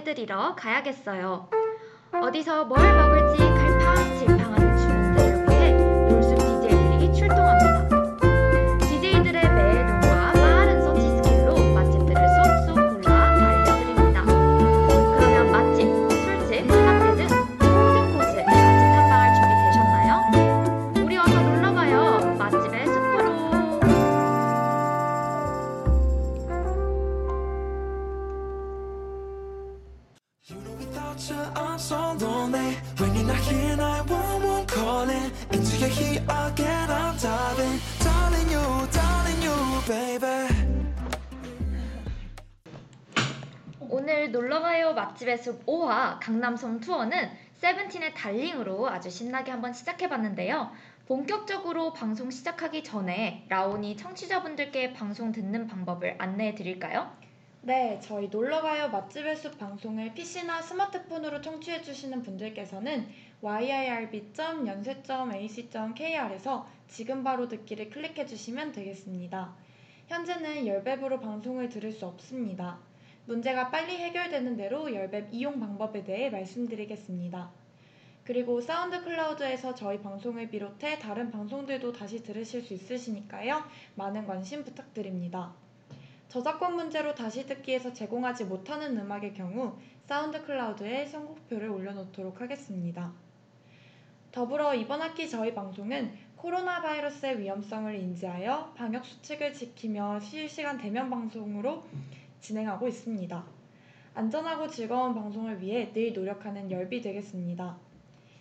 해드리러 가야겠어요. 어디서 뭘 먹을지 강남성 투어는 세븐틴의 달링으로 아주 신나게 한번 시작해봤는데요. 본격적으로 방송 시작하기 전에 라온이 청취자분들께 방송 듣는 방법을 안내해 드릴까요? 네, 저희 놀러가요 맛집의 숲 방송을 PC나 스마트폰으로 청취해주시는 분들께서는 yirb.연세.ac.kr에서 지금 바로 듣기를 클릭해주시면 되겠습니다. 현재는 열배부로 방송을 들을 수 없습니다. 문제가 빨리 해결되는 대로 열배 이용 방법에 대해 말씀드리겠습니다. 그리고 SoundCloud에서 저희 방송을 비롯해 다른 방송들도 다시 들으실 수 있으시니까요. 많은 관심 부탁드립니다. 저작권 문제로 다시 듣기에서 제공하지 못하는 음악의 경우 SoundCloud에 선곡표를 올려놓도록 하겠습니다. 더불어 이번 학기 저희 방송은 코로나 바이러스의 위험성을 인지하여 방역 수칙을 지키며 실시간 대면 방송으로 진행하고 있습니다. 안전하고 즐거운 방송을 위해 늘 노력하는 열비 되겠습니다.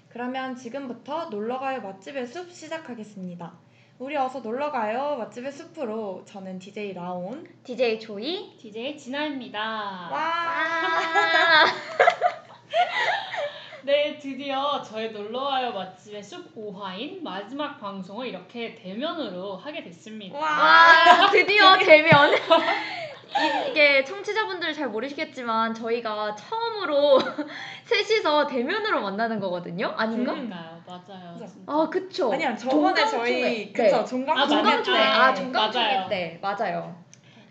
그러면 지금부터 놀러가요 맛집의 숲 시작하겠습니다. 우리 어서 놀러가요 맛집의 숲으로 저는 DJ 라온 DJ 조이. DJ 진아입니다. 와 아, 네, 드디어 저희 놀러와요 맛집의 숲 5화인 마지막 방송을 이렇게 대면으로 하게 됐습니다. 와, 드디어 대면. 이- 이게 청취자분들 잘 모르시겠지만 저희가 처음으로 셋이서 대면으로 만나는 거거든요. 아닌가? 그러니까요, 맞아요. 맞아. 진짜. 아, 그쵸. 아니야 저번에. 저희 네. 그쵸 종강총회 아, 종강 총회. 때 아, 네, 종강총회 맞아요. 때. 맞아요.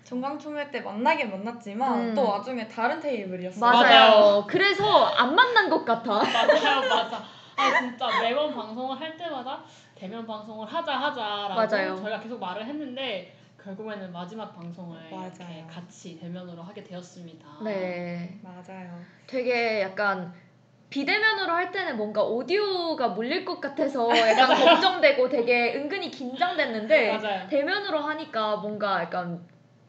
종강 총회 때 만나긴 만났지만 음. 또 와중에 다른 테이블이었어요. 맞아요. 맞아요. 그래서 안 만난 것 같아. 맞아요, 맞아. 아 진짜 매번 방송을 할 때마다 대면 방송을 하자 하자라고 맞아요. 저희가 계속 말을 했는데 결국에는 마지막 방송을 이렇게 맞아요. 같이 대면으로 하게 되었습니다. 네. 맞아요. 되게 약간 비대면으로 할 때는 뭔가 오디오가 물릴 것 같아서 약간 걱정되고 되게 은근히 긴장됐는데 맞아요. 대면으로 하니까 뭔가 약간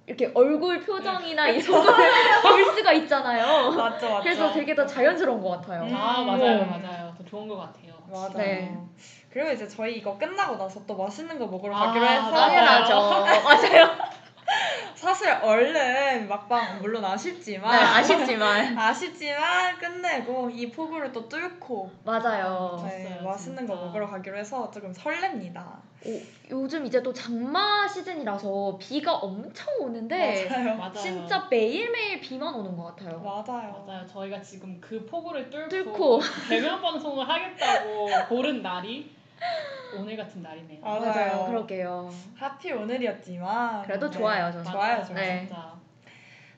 이렇게 얼굴 표정이나 이 정도를 볼 수가 있잖아요. 맞죠, 맞죠. 그래서 되게 더 자연스러운 것 같아요. 음. 아 맞아요, 음. 맞아요. 더 좋은 것 같아요. 맞아요. 네. 그리고 이제 저희 이거 끝나고 나서 또 맛있는 거 먹으러 아, 가기로 해서 당연하죠. 맞아요. 사실 얼른 막방 물론 아쉽지만 네, 아쉽지만 아쉽지만 끝내고 이 폭우를 또 뚫고 맞아요. 네, 좋았어요, 맛있는 거 진짜. 먹으러 가기로 해서 조금 설렙니다. 오, 요즘 이제 또 장마 시즌이라서 비가 엄청 오는데 맞아요. 맞아요. 진짜 매일매일 비만 오는 것 같아요. 맞아요. 맞아요. 저희가 지금 그 폭우를 뚫고, 뚫고. 대면 방송을 하겠다고 고른 날이 오늘 같은 날이네요. 맞아요. 그러게요. 하필 오늘이었지만 그래도 네. 좋아요, 저는. 좋아요, 좋아요. 네. 진짜.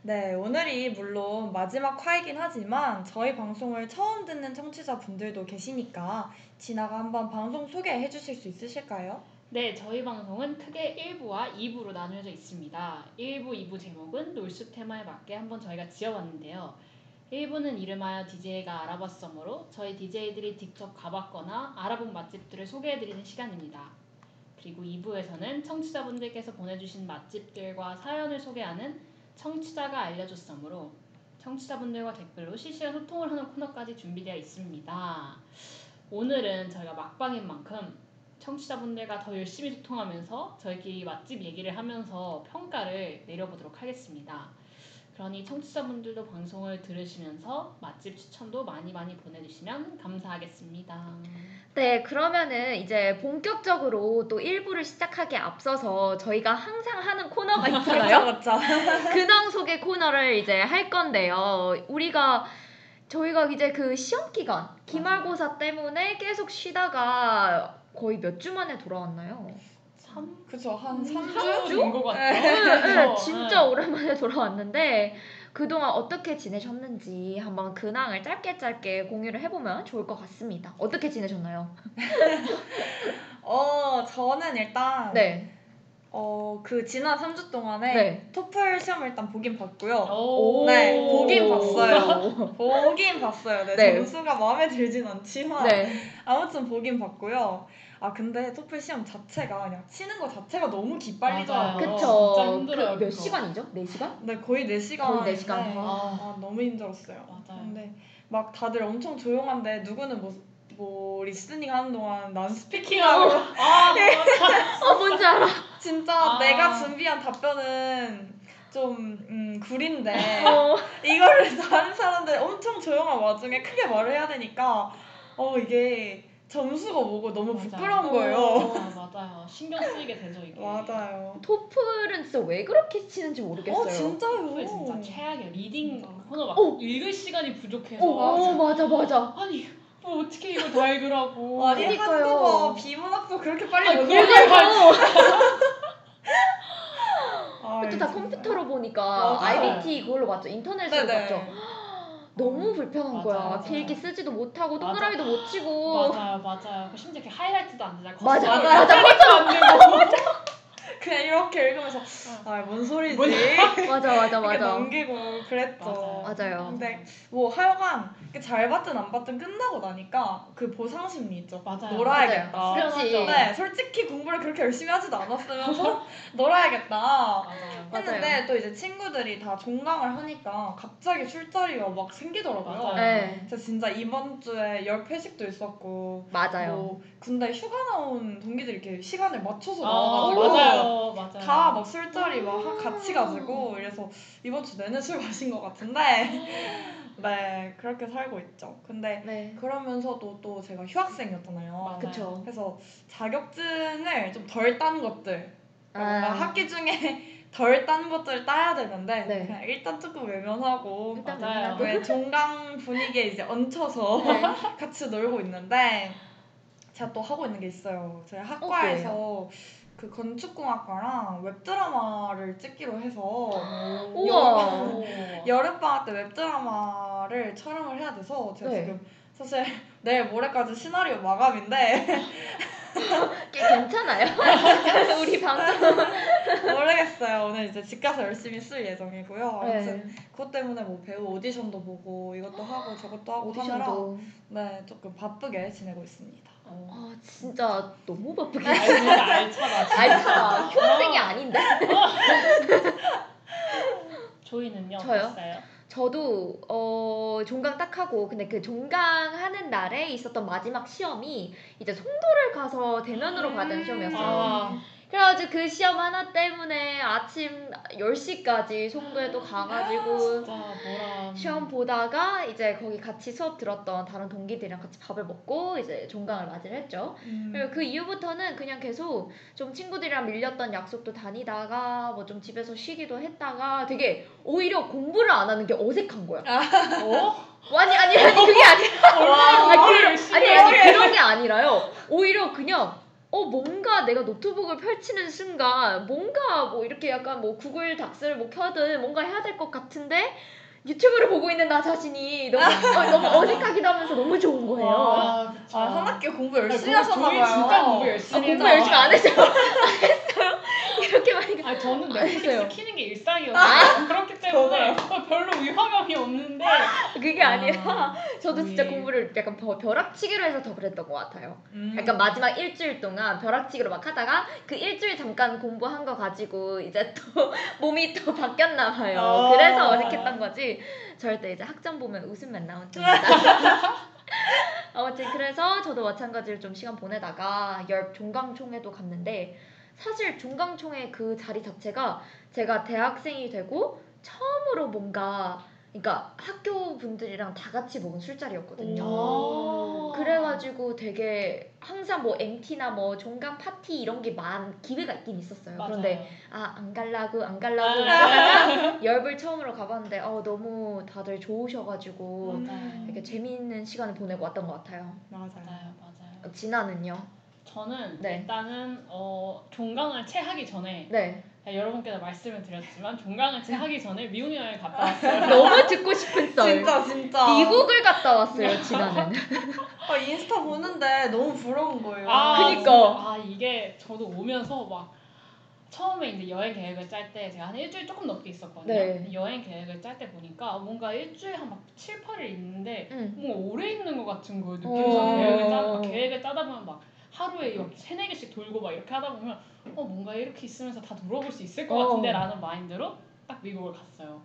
네, 오늘이 물론 마지막 화이긴 하지만 저희 방송을 처음 듣는 청취자분들도 계시니까 진아가 한번 방송 소개해 주실 수 있으실까요? 네, 저희 방송은 크게 1부와 2부로 나뉘어져 있습니다. 1부, 2부 제목은 놀수 테마에 맞게 한번 저희가 지어봤는데요. 1부는 이름하여 DJ가 알아봤어으로 저희 DJ들이 직접 가봤거나 알아본 맛집들을 소개해드리는 시간입니다. 그리고 2부에서는 청취자분들께서 보내주신 맛집들과 사연을 소개하는 청취자가 알려줬으므로 청취자분들과 댓글로 실시간 소통을 하는 코너까지 준비되어 있습니다. 오늘은 저희가 막방인 만큼 청취자분들과 더 열심히 소통하면서 저희끼리 맛집 얘기를 하면서 평가를 내려보도록 하겠습니다. 그러니 청취자분들도 방송을 들으시면서 맛집 추천도 많이 많이 보내주시면 감사하겠습니다. 네, 그러면은 이제 본격적으로 또 1부를 시작하기에 앞서서 저희가 항상 하는 코너가 있잖아요. 맞죠, 맞죠. 근황 소개 코너를 이제 할 건데요. 우리가 저희가 이제 그 시험 기간 기말고사 때문에 계속 쉬다가 거의 몇 주 만에 돌아왔나요? 참 그쵸, 한 음, 3주? 한주 된것 같아요. 네, 네, 그죠? 진짜 오랜만에 돌아왔는데 그동안 어떻게 지내셨는지 한번 근황을 짧게 짧게 공유를 해보면 좋을 것 같습니다. 어떻게 지내셨나요? 어, 저는 일단 네. 어, 그 지난 3주 동안에 네. 토플 시험을 일단 보긴 봤고요. 오. 네, 보긴 오. 봤어요. 보긴 봤어요. 네, 네. 점수가 마음에 들진 않지만 네. 아무튼 보긴 봤고요. 아 근데 토플 시험 자체가 그냥 치는 거 자체가 너무 기빨리더라고요. 그쵸. 진짜 힘들어요, 그 몇 그거. 시간이죠? 4시간? 네, 거의 4시간. 거의 네 시간. 아, 너무 힘들었어요. 맞아요. 근데 막 다들 엄청 조용한데 누구는 뭐, 뭐 listening 하는 동안 난 speaking하고 아. 어, 뭔지 알아. 진짜 아. 내가 준비한 답변은 좀 음, 구린데 어. 이거를 다른 사람들 엄청 조용한 와중에 크게 말을 해야 되니까 어 이게 점수가 뭐고 너무 맞아요. 부끄러운 거예요. 맞아요, 맞아요. 신경 쓰이게 되죠 이게. 맞아요. 토플은 진짜 왜 그렇게 치는지 모르겠어요. 어 진짜요. 토플 진짜 최악이에요. reading 코너 막 어. 읽을 시간이 부족해서. 오, 오, 맞아, 맞아. 아니 뭐 어떻게 이걸 다 읽으라고. 아니 그러니까요. 한국어 비문학도 그렇게 빨리 아니, 못 그러게 읽어요. 또 다 진짜. 컴퓨터로 보니까 맞아요. IBT 그걸로 봤죠. 인터넷으로 네네. 봤죠. 너무 불편한 맞아요, 거야. 맞아요. 필기 쓰지도 못하고 맞아. 동그라미도 못 치고. 맞아요, 맞아요. 그 심지어 이렇게 하이라이트도 안 되잖아. 맞아, 컷 맞아, 맞아. 되고. 그냥 이렇게 읽으면서 아 뭔 소리지? 뭔- 맞아, 맞아, 이렇게 맞아. 넘기고 그랬죠. 맞아요. 근데 뭐 하여간 그잘 봤든 안 봤든 끝나고 나니까 그 보상 심리 있죠. 맞아요. 놀아야겠다. 맞아요. 그렇지. 네, 솔직히 공부를 그렇게 열심히 하지도 않았으면서 놀아야겠다. 맞아요. 했는데 또 이제 친구들이 다 종강을 하니까 갑자기 술자리가 막 생기더라고요. 맞아요. 네. 그래서 진짜 이번 주에 열 회식도 있었고 맞아요. 뭐 군대 휴가 나온 동기들이 이렇게 시간을 맞춰서 아, 나와가지고 맞아요, 맞아요. 다 막 술자리 막 하- 같이 가지고 그래서 이번 주 내내 술 마신 것 같은데 네 그렇게 살고 있죠. 근데 네. 그러면서도 또 제가 휴학생이었잖아요. 맞아요. 그쵸. 그래서 자격증을 좀 덜 딴 것들 그러니까 뭔가 아. 학기 중에 덜 딴 것들을 따야 되는데 네. 그냥 일단 조금 외면하고 일단 맞아요. 외면하고. 왜 종강 분위기에 이제 얹혀서 네. 같이 놀고 있는데 제가 또 하고 있는 게 있어요. 저희 학과에서 그 건축공학과랑 웹드라마를 찍기로 해서 우와. 오. 여름방학 때 웹드라마를 촬영을 해야 돼서 제가 네. 지금 사실 내일 모레까지 시나리오 마감인데 꽤 괜찮아요? 우리 방송. 모르겠어요. 오늘 이제 집 가서 열심히 쓸 예정이고요. 아무튼 네. 그것 때문에 뭐 배우 오디션도 보고 이것도 하고 저것도 하고 하느라 오디션도. 네 조금 바쁘게 지내고 있습니다. 어. 아, 진짜 너무 바쁘게. 알차다, 알차다. 휴학생이 아닌데. 조이는요? 저요? 어땠어요? 저도 어 종강 딱 하고 근데 그 종강 하는 날에 있었던 마지막 시험이 이제 송도를 가서 대면으로 받은 시험이었어요. 아, 그래가지고 그 시험 하나 때문에 아침 10시까지 송도에도 가가지고 진짜 뭐라. 시험 보다가 이제 거기 같이 수업 들었던 다른 동기들이랑 같이 밥을 먹고 이제 종강을 맞이를 했죠. 그리고 그 이후부터는 그냥 계속 좀 친구들이랑 밀렸던 약속도 다니다가 뭐 좀 집에서 쉬기도 했다가 되게 오히려 공부를 안 하는 게 어색한 거야. 어? 아니 아니 아니 그게 아니라 와, 아니, 그런, 열심히 아니. 아니 그런 게 아니라요. 오히려 그냥 어 뭔가 내가 노트북을 펼치는 순간 뭔가 뭐 이렇게 약간 뭐 구글 닥스를 뭐 켜든 뭔가 해야 될 것 같은데 유튜브를 보고 있는 나 자신이 너무 어, 너무 어색하기도 하면서 너무 좋은 거예요. 와, 그쵸. 아, 한 학기 공부 열심히 아니, 하셨나 봐요. 진짜 공부 아, 열심히 공부 했나 열심히. 안 했어요. 안 했어요. 이렇게 많이 아니 저는 넷플릭스. 키는 게 일상이었어요. 그렇기 때문에 어, 별로 위화감이 없는데 그게 아니라 저도 진짜 예. 공부를 약간 벼- 벼락치기로 해서 더 그랬던 것 같아요. 음. 약간 마지막 일주일 동안 벼락치기로 막 하다가 그 일주일 잠깐 공부한 거 가지고 이제 또 몸이 또 바뀌었나 봐요. 어. 그래서 어색했던 거지. 절대 이제 학점 보면 웃음만 나온답니다. 아무튼 그래서 저도 마찬가지로 좀 시간 보내다가 열 종강총회도 갔는데 사실 종강총회 그 자리 자체가 제가 대학생이 되고 처음으로 뭔가 그러니까 학교 분들이랑 다 같이 먹은 술자리였거든요. 오. 그래가지고 되게 항상 뭐 MT나 뭐 종강 파티 이런 게 많 기회가 있긴 있었어요. 맞아요. 그런데 아 안 갈라고 안 갈라고 아. 열불 처음으로 가봤는데 어 너무 다들 좋으셔가지고 음. 되게 재미있는 시간을 보내고 왔던 것 같아요. 맞아요. 맞아요, 맞아요. 어, 진아는요? 저는 네. 일단은 어, 종강을 채 하기 전에 네. 야, 여러분께도 말씀을 드렸지만 종강을 제 하기 전에 미국 여행 갔다 왔어요. 너무 듣고 싶은 썰. 진짜 진짜. 미국을 갔다 왔어요 지난해는. 아, 인스타 보는데 너무 부러운 거예요. 아, 그니까. 진짜. 아 이게 저도 오면서 막 처음에 이제 여행 계획을 짤 때 제가 한 일주일 조금 넘게 있었거든요. 네. 여행 계획을 짤 때 보니까 뭔가 일주일 한 막 7, 8일 있는데 응. 뭔가 오래 있는 것 같은 거예요. 어. 느낌상 계획을 짜막 계획을 짜다 보면 막 하루에 막 세네 개씩 돌고 막 이렇게 하다 보면 어 뭔가 이렇게 있으면서 다 돌아볼 수 있을 것 어. 같은데 라는 마인드로 딱 미국을 갔어요.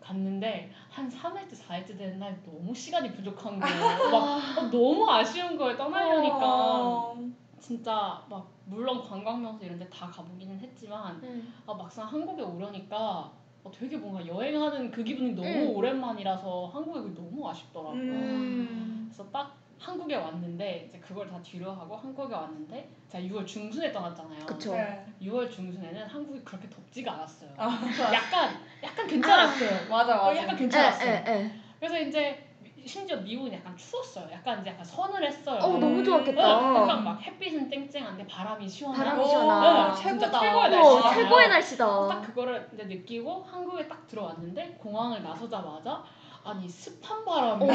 갔는데 한 3일째 4일째 되는 날 너무 시간이 부족한 거예요. 막 어, 너무 아쉬운 거예요 떠나려니까. 어. 진짜 막 물론 관광명소 이런 데 다 가보기는 했지만 응. 아, 막상 한국에 오려니까 어, 되게 뭔가 여행하는 그 기분이 너무 응. 오랜만이라서 한국에 너무 아쉽더라고요. 음. 그래서 딱 한국에 왔는데 이제 그걸 다 뒤로 하고 한국에 왔는데 제가 6월 중순에 떠났잖아요. 그쵸. 네. 6월 중순에는 한국이 그렇게 덥지가 않았어요. 아, 약간 약간 괜찮았어요. 맞아 어, 맞아. 약간 에, 괜찮았어요. 에, 에. 그래서 이제 심지어 미국은 약간 추웠어요. 약간 이제 약간 서늘했어요. 어 너무 네, 좋았겠다. 약간 막 햇빛은 쨍쨍한데 바람이 시원하고 바람이 오, 시원하. 네, 진짜 최고다. 최고의 어, 날씨잖아요. 최고의 딱 날씨다. 그거를 이제 느끼고 한국에 딱 들어왔는데 공항을 나서자마자 아니 습한 바람이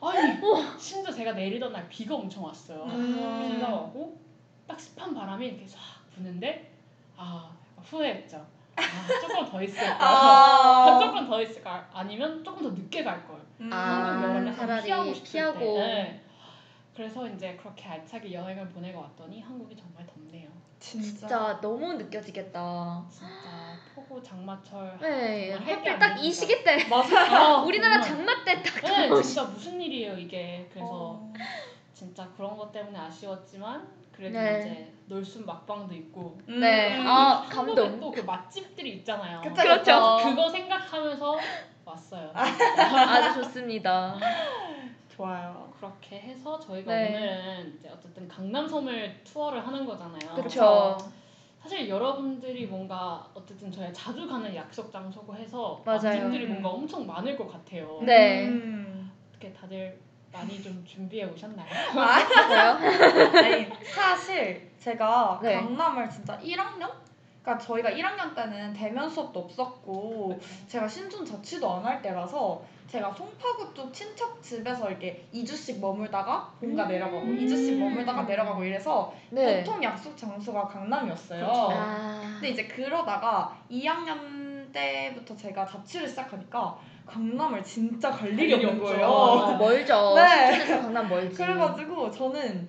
아니 심지어 제가 내리던 날 비가 엄청 왔어요. 음. 비가 오고 딱 습한 바람이 이렇게 싹 부는데 아 후회했죠. 아, 조금 더 있을 걸. 아. 조금 더 있을 걸. 아니면 조금 더 늦게 갈 걸. 음. 아, 한국 여행을 차라리 피하고 싶을 피하고. 때. 네. 그래서 이제 그렇게 알차게 여행을 보내고 왔더니 한국이 정말 덥네요. 진짜. 진짜 너무 느껴지겠다. 진짜 폭우 장마철. 네, 하필 안딱 됩니다. 이 시기 때 맞아. 아, 우리나라 정말. 장마 때 딱 네, 진짜 무슨 일이에요 이게. 그래서 어. 진짜 그런 것 때문에 아쉬웠지만 그래도 네. 이제 놀순 막방도 있고. 음. 네. 아, 한국에 감동. 또그 맛집들이 있잖아요. 그쵸, 그렇죠. 그쵸. 그거 생각하면서 왔어요. 아주 좋습니다. 좋아요. 그렇게 해서 저희가 네. 오늘은 이제 어쨌든 강남섬을 투어를 하는 거잖아요. 그렇죠. 사실 여러분들이 뭔가 어쨌든 저희 자주 가는 약속 장소고 해서 맞아요. 맛집들이 뭔가 엄청 많을 것 같아요. 네. 음. 어떻게 다들 많이 좀 준비해 오셨나요? 맞아요. 아니, 사실 제가 네. 강남을 진짜 1학년? 그러니까 저희가 1학년 때는 대면 수업도 없었고 제가 신촌 자취도 안 할 때라서 제가 송파구 쪽 친척 집에서 이렇게 2주씩 머물다가 본가 음. 내려가고 2주씩 머물다가 내려가고 이래서 네. 보통 약속 장소가 강남이었어요. 그렇죠. 아, 근데 이제 그러다가 2학년 때부터 제가 자취를 시작하니까 강남을 진짜 갈 일이 없는. 거예요. 어, 멀죠. 네. 신촌에서 강남 멀지. 그래가지고 저는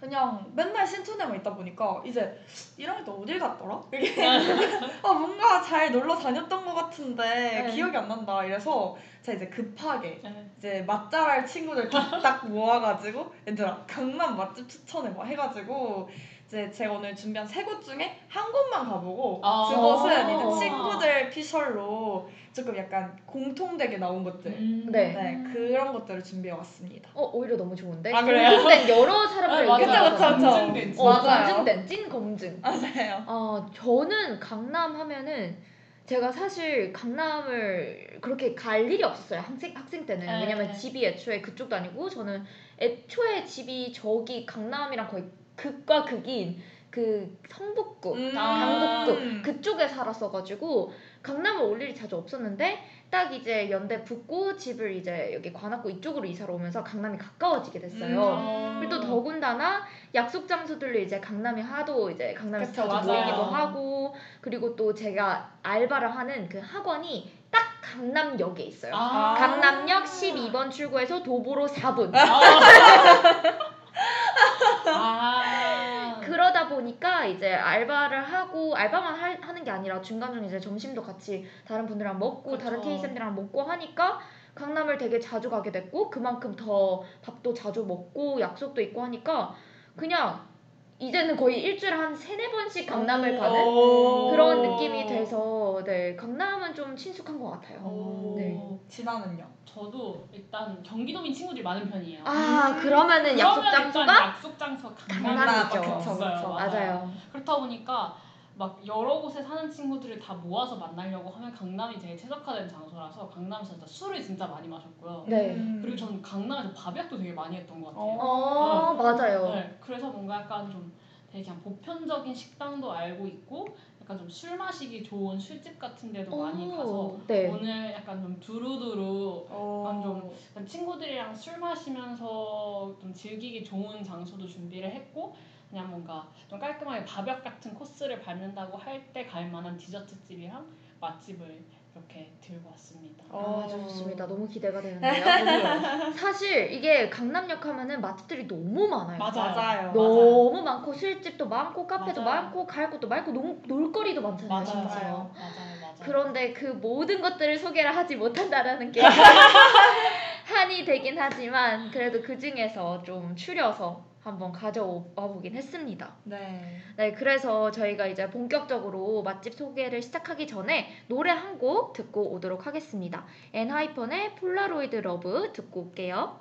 그냥 맨날 신촌에만 있다 보니까 이제 1학년 때 어딜 갔더라? 이게 아 뭔가 잘 놀러 다녔던 것 같은데 네. 기억이 안 난다 이래서 제가 이제 급하게 네. 이제 맛잘알 친구들 딱 모아가지고 얘들아 강남 맛집 추천해 막 해가지고 이제 제가 오늘 준비한 세 곳 중에 한 곳만 가보고 아. 그것은 이제 아. 친구들 피셜로 조금 약간 공통되게 나온 것들 음. 네. 네 그런 것들을 준비해 왔습니다. 어 오히려 너무 좋은데. 아, 그래요? 공증된 여러 사람들 아, 맞아, 의견이 그쵸. 그쵸. 검증된 어, 맞아요. 검증된 찐 검증. 맞아요. 어, 저는 강남 하면은 제가 사실 강남을 그렇게 갈 일이 없었어요. 학생, 학생 때는. 네. 왜냐면 집이 애초에 그쪽도 아니고 저는 애초에 집이 저기 강남이랑 거의 극과 극인 그 성북구, 음. 강북구 그쪽에 살았어가지고 강남을 올 일이 자주 없었는데 딱 이제 연대 붙고 집을 이제 여기 관악구 이쪽으로 이사를 오면서 강남이 가까워지게 됐어요. 음. 그리고 또 더군다나 약속 장소들로 이제 강남이 하도 이제 강남에서 그쵸, 자주 맞아요. 모이기도 하고 그리고 또 제가 알바를 하는 그 학원이 딱 강남역에 있어요. 아. 강남역 12번 출구에서 도보로 4분. 아. 그러다 보니까 이제 알바를 하고 알바만 할- 하는 게 아니라 중간중간 이제 점심도 같이 다른 분들이랑 먹고 그쵸. 다른 테이쌤들이랑 먹고 하니까 강남을 되게 자주 가게 됐고 그만큼 더 밥도 자주 먹고 약속도 있고 하니까 그냥 이제는 거의 일주일에 한 세네 번씩 강남을 가는 오. 그런 느낌이 돼서 네 강남은 좀 친숙한 것 같아요. 오. 네. 진아는요? 저도 일단 경기도민 친구들이 많은 편이에요. 아 음. 그러면은 약속 장소가 약속 장소 강남이죠. 없어요. 그쵸. 맞아요. 그렇다 보니까 막 여러 곳에 사는 친구들을 다 모아서 만나려고 하면 강남이 제일 최적화된 장소라서 강남에서 진짜 술을 진짜 많이 마셨고요. 네. 음. 그리고 저는 강남에서 밥약도 되게 많이 했던 것 같아요. 어 맞아요. 네, 그래서 뭔가 약간 좀 되게 그냥 보편적인 식당도 알고 있고 약간 좀 술 마시기 좋은 술집 같은 데도 많이 가서 오, 네. 오늘 약간 좀 두루두루 어. 약간 좀 친구들이랑 술 마시면서 좀 즐기기 좋은 장소도 준비를 했고 그냥 뭔가 좀 깔끔하게 밥역 같은 코스를 밟는다고 할 때 갈 만한 디저트 집이랑 맛집을 이렇게 들고 왔습니다. 어. 아주 좋습니다. 너무 기대가 되는데요. 사실 이게 강남역 하면은 맛집들이 너무 많아요. 맞아요. 맞아요. 너무 많고 술집도 많고 카페도 맞아요. 많고 갈 곳도 많고 놀, 놀거리도 많잖아요. 맞아요. 심지어. 맞아요. 맞아요. 그런데 그 모든 것들을 소개를 하지 못한다라는 게 한이 되긴 하지만 그래도 그 중에서 좀 추려서 한번 가져와 보긴 했습니다. 네. 네, 그래서 저희가 이제 본격적으로 맛집 소개를 시작하기 전에 노래 한 곡 듣고 오도록 하겠습니다. 엔하이픈의 Polaroid Love 듣고 올게요.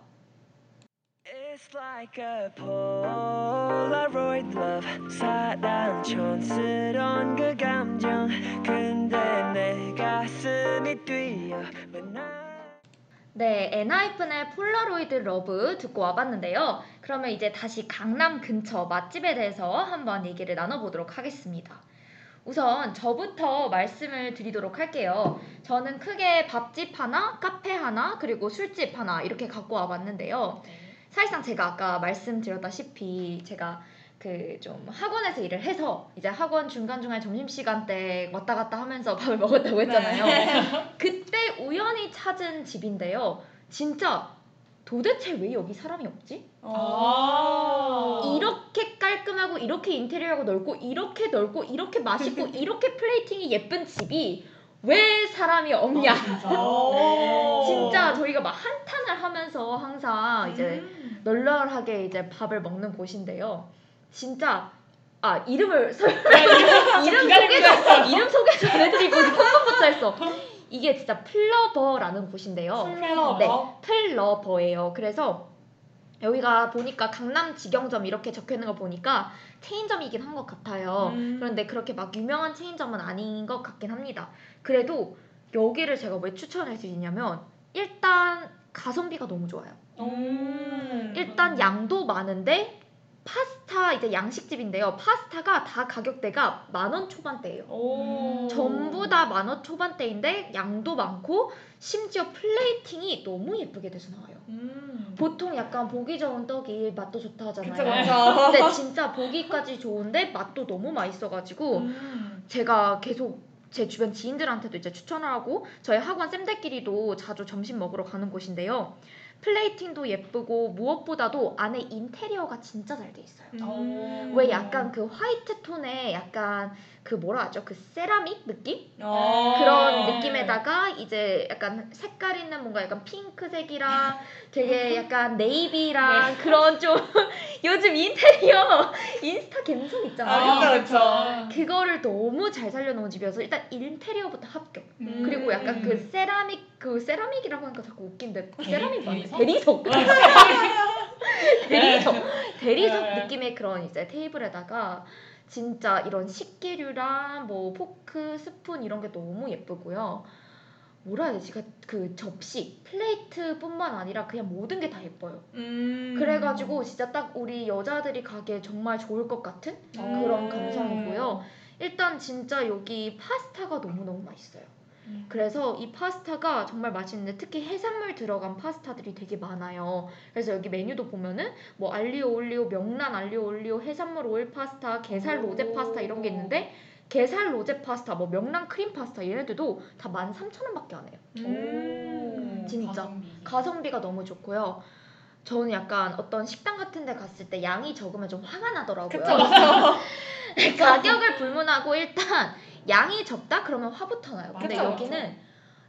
It's like a Polaroid love 사랑 촌스러운 그 감정 근데 내 가슴이 뛰어 네, 엔하이픈의 Polaroid Love 듣고 와봤는데요. 그러면 이제 다시 강남 근처 맛집에 대해서 한번 얘기를 나눠보도록 하겠습니다. 우선 저부터 말씀을 드리도록 할게요. 저는 크게 밥집 하나, 카페 하나, 그리고 술집 하나 이렇게 갖고 와봤는데요. 사실상 제가 아까 말씀드렸다시피 제가 그 좀 학원에서 일을 해서 이제 학원 중간중간 점심시간 때 왔다 갔다 하면서 밥을 먹었다고 했잖아요. 그때 우연히 찾은 집인데요. 진짜 도대체 왜 여기 사람이 없지? 어. 아. 이렇게 깔끔하고 이렇게 인테리어가 넓고 이렇게 넓고 이렇게 맛있고 이렇게 플레이팅이 예쁜 집이 왜 사람이 없냐? 아, 진짜. 오. 진짜 저희가 막 한탄을 하면서 항상 이제 음. 널널하게 이제 밥을 먹는 곳인데요. 진짜 아 이름을 설 이름 소개서 이름 소개 전해드리고 컴퓨터 했어. 이게 진짜 플러버라는 곳인데요. 플러버. 네, 플러버예요. 그래서 여기가 보니까 강남 직영점 이렇게 적혀 있는 거 보니까 체인점이긴 한 것 같아요. 음. 그런데 그렇게 막 유명한 체인점은 아닌 것 같긴 합니다. 그래도 여기를 제가 왜 추천해 드리냐면 일단 가성비가 너무 좋아요. 음. 일단 양도 많은데 파스타 이제 양식집인데요. 파스타가 다 가격대가 만 원 초반대예요. 오. 전부 다 만 원 초반대인데 양도 많고 심지어 플레이팅이 너무 예쁘게 돼서 나와요. 음. 보통 약간 보기 좋은 떡이 맛도 좋다 하잖아요. 그쵸 그쵸. 근데 진짜 보기까지 좋은데 맛도 너무 맛있어가지고 음. 제가 계속 제 주변 지인들한테도 이제 추천을 하고 저희 학원 쌤들끼리도 자주 점심 먹으러 가는 곳인데요. 플레이팅도 예쁘고 무엇보다도 안에 인테리어가 진짜 잘 돼 있어요. 음. 왜 약간 그 화이트 톤에 약간 그 뭐라 하죠? 그 세라믹 느낌? 어. 그런 느낌에다가 이제 약간 색깔 있는 뭔가 약간 핑크색이랑 되게 약간 네이비랑 그런 좀 요즘 인테리어 인스타 감성 있잖아요. 아, 그쵸, 그쵸. 그거를 너무 잘 살려놓은 집이어서 일단 인테리어부터 합격. 음. 그리고 약간 그 세라믹 그 세라믹이라고 하니까 자꾸 웃긴데 대리- 세라믹 맞나? 대리석? 대리석. 대리석. 대리석 네. 느낌의 그런 이제 테이블에다가 진짜 이런 식기류랑 뭐 포크, 스푼 이런 게 너무 예쁘고요. 뭐라 해야 되지? 그- 그 접시, 플레이트뿐만 아니라 그냥 모든 게 다 예뻐요. 음. 그래가지고 진짜 딱 우리 여자들이 가기에 정말 좋을 것 같은 음. 그런 감성이고요. 일단 진짜 여기 파스타가 너무너무 맛있어요. 음. 그래서 이 파스타가 정말 맛있는데 특히 해산물 들어간 파스타들이 되게 많아요. 그래서 여기 메뉴도 보면은 뭐 알리오 올리오, 명란 알리오 올리오, 해산물 오일 파스타, 게살 로제 파스타 이런 게 있는데 게살 로제 파스타, 뭐 명란 크림 파스타 얘네들도 다 13,000원밖에 안 해요. 음. 진짜. 가성비. 가성비가 너무 좋고요. 저는 약간 어떤 식당 같은 데 갔을 때 양이 적으면 좀 화가 나더라고요. 가격을 불문하고 일단 양이 적다 그러면 화부터 나요. 근데 그쵸, 여기는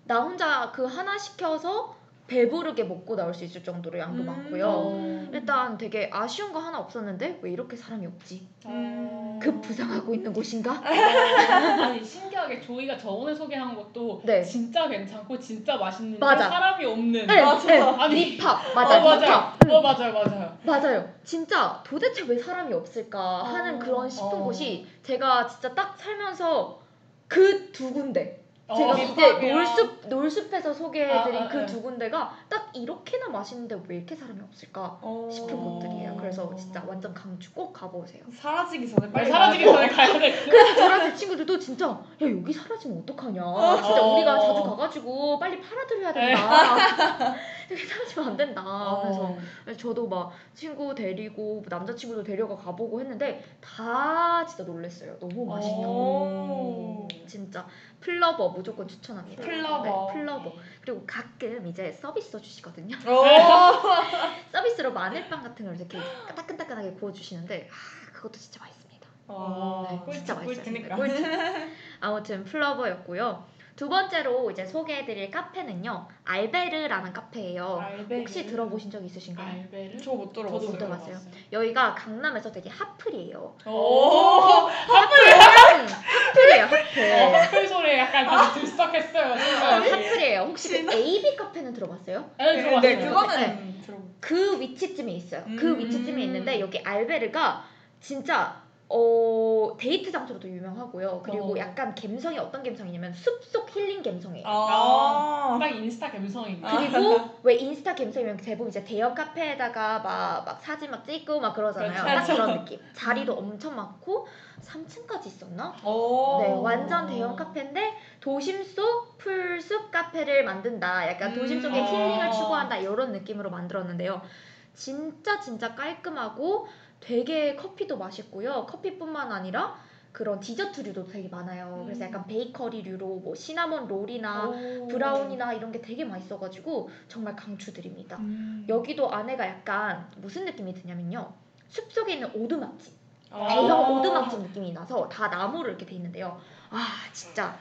나 혼자 그 하나 시켜서 배부르게 먹고 나올 수 있을 정도로 양도 음. 많고요. 일단 되게 아쉬운 거 하나 없었는데 왜 이렇게 사람이 없지? 음. 급 부상하고 있는 곳인가? 아니 신기하게 조이가 저번에 소개한 것도 네. 진짜 괜찮고 진짜 맛있는데 맞아. 사람이 없는 네, 맞아. 네. 아니, 리팝 맞아요. 어, 맞아요. 리팝. 음. 어 맞아요 맞아요 맞아요. 진짜 도대체 왜 사람이 없을까 하는 어, 그런 싶은 어. 곳이 제가 진짜 딱 살면서 그 두 군데 제가 어, 이제 힙합이랑. 놀숲 놀숲에서 소개해드린 아, 아, 그 아. 두 군데가 딱 이렇게나 맛있는데 왜 이렇게 사람이 없을까 싶은 어. 곳들이에요. 그래서 진짜 완전 강추 꼭 가보세요. 사라지기 전에 빨리 사라지기 가야 전에 가야 돼. 그래서 저랑 제 친구들도 진짜 야 여기 사라지면 어떡하냐. 진짜 어. 우리가 자주 가가지고 빨리 팔아드려야 된다. 여기 사라지면 안 된다. 어. 그래서 저도 막 친구 데리고 남자친구도 데려가 가보고 했는데 다 진짜 놀랬어요. 너무 맛있다고. 오. 진짜 플러버 무조건 추천합니다. 플러버. 네, 플러버. 그리고 가끔 이제 서비스 주시거든요. 오. 서비스로 마늘빵 같은 걸 이렇게 따끈따끈하게 구워 주시는데 아, 그것도 진짜 맛있습니다. 어. 네, 꿀팁, 진짜 맛있어요. 꿀팁이니까. 꿀팁. 아무튼 플러버였고요. 두 번째로 이제 소개해드릴 카페는요 알베르라는 카페예요. 알베르. 혹시 들어보신 적 있으신가요? 알베르? 저 못 저도 못 들어봤어요. 못 들어봤어요. 여기가 강남에서 되게 핫플이에요. 오. 핫플! 핫플이에요, 핫플. 어, 핫플 소리에 약간 다들 들썩했어요. 어. 핫플이에요. 혹시 그 AB 카페는 들어봤어요? 네, 들어봤어요. 네, 그거는 들어. 그 위치쯤에 있어요. 그 음. 위치쯤에 있는데 여기 알베르가 진짜 어 데이트 장소로도 유명하고요. 그리고 어. 약간 감성이 어떤 감성이냐면 숲속 힐링 감성이에요. 아. 딱 인스타 감성이네. 그리고 왜 인스타 감성이면 대부분 이제 대형 카페에다가 막, 막 사진 막 찍고 막 그러잖아요. 딱 그렇죠. 그런 느낌. 자리도 엄청 많고 3층까지 있었나? 오. 네, 완전 대형 카페인데 도심 속 풀숲 카페를 만든다. 약간 도심 속의 음, 힐링을 어. 추구한다. 이런 느낌으로 만들었는데요. 진짜 진짜 깔끔하고 되게 커피도 맛있고요. 커피뿐만 아니라 그런 디저트류도 되게 많아요. 그래서 음. 약간 베이커리류로 뭐 시나몬 롤이나 오. 브라우니나 이런 게 되게 맛있어가지고 정말 강추드립니다. 음. 여기도 안에가 약간 무슨 느낌이 드냐면요. 숲속에 있는 오두막집. 아. 대형 오두막집 느낌이 나서 다 나무로 이렇게 돼 있는데요. 아 진짜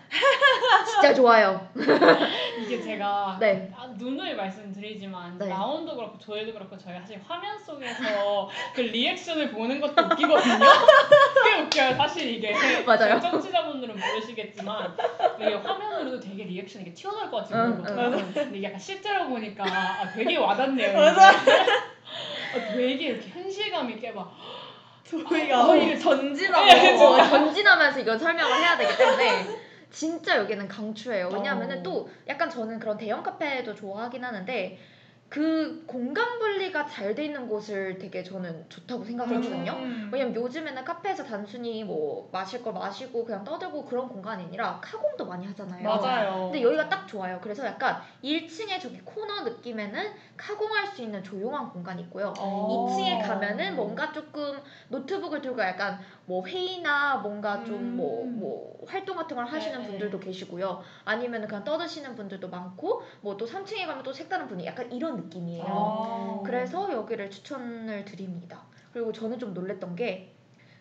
진짜 좋아요. 이게 제가 네. 아, 눈을 말씀드리지만 네. 라온도 그렇고 저희도 그렇고 저희가 사실 화면 속에서 그 리액션을 보는 것도 웃기거든요. 꽤 웃겨요. 사실 이게 맞아요. 청취자분들은 모르시겠지만 이게 화면으로도 되게 리액션이 이게 튀어나올 것 같이 응, 보이거든요. 응, 응. 근데 약간 실제로 보니까 아, 되게 와닿네요. 맞아. 아, 되게 이렇게 현실감 있게 막 저희가 네, 전진하고 어, 전진하면서 이걸 설명을 해야 되기 때문에 진짜 여기는 강추예요. 왜냐하면은 어. 또 약간 저는 그런 대형 카페도 좋아하긴 하는데 그 공간 분리가 잘 돼 있는 곳을 되게 저는 좋다고 생각하거든요. 음. 왜냐면 요즘에는 카페에서 단순히 뭐 마실 걸 마시고 그냥 떠들고 그런 공간이 아니라 카공도 많이 하잖아요. 맞아요. 근데 여기가 딱 좋아요. 그래서 약간 1층에 저기 코너 느낌에는 카공할 수 있는 조용한 공간이 있고요. 어. 2층에 가면은 뭔가 조금 노트북을 들고 약간 뭐 회의나 뭔가 좀 뭐 뭐 음. 활동 같은 걸 하시는 네, 분들도 계시고요. 아니면은 그냥 떠드시는 분들도 많고 뭐 또 3층에 가면 또 색다른 분위기 약간 이런 느낌이에요. 아. 그래서 여기를 추천을 드립니다. 그리고 저는 좀 놀랬던 게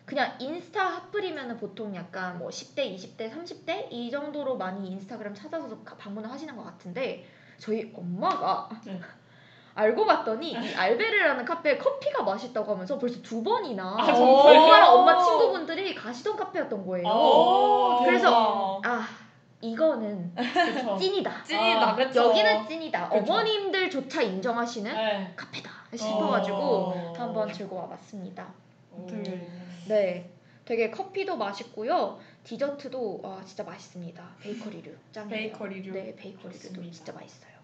그냥 인스타 핫플이면은 보통 약간 뭐 10대, 20대, 30대 이 정도로 많이 인스타그램 찾아서 가- 방문을 하시는 것 같은데 저희 엄마가 네. 알고 봤더니 이 알베르라는 카페에 커피가 맛있다고 하면서 벌써 두 번이나 아? 엄마랑 엄마 친구분들이 가시던 카페였던 거예요. 오, 그래서-. 아 이거는. 찐이다. 찐이다. 아? 여기는 찐이다. 그쵸. 어머님들조차 인정하시는 네. 카페다 싶어가지고 어. 한번 들고 와봤습니다. 되게 네, 되게 커피도 맛있고요. 디저트도 와 진짜 맛있습니다. 베이커리류 짱이에요. 베이커리류. 네, 베이커리류도 좋습니다. 진짜 맛있어요.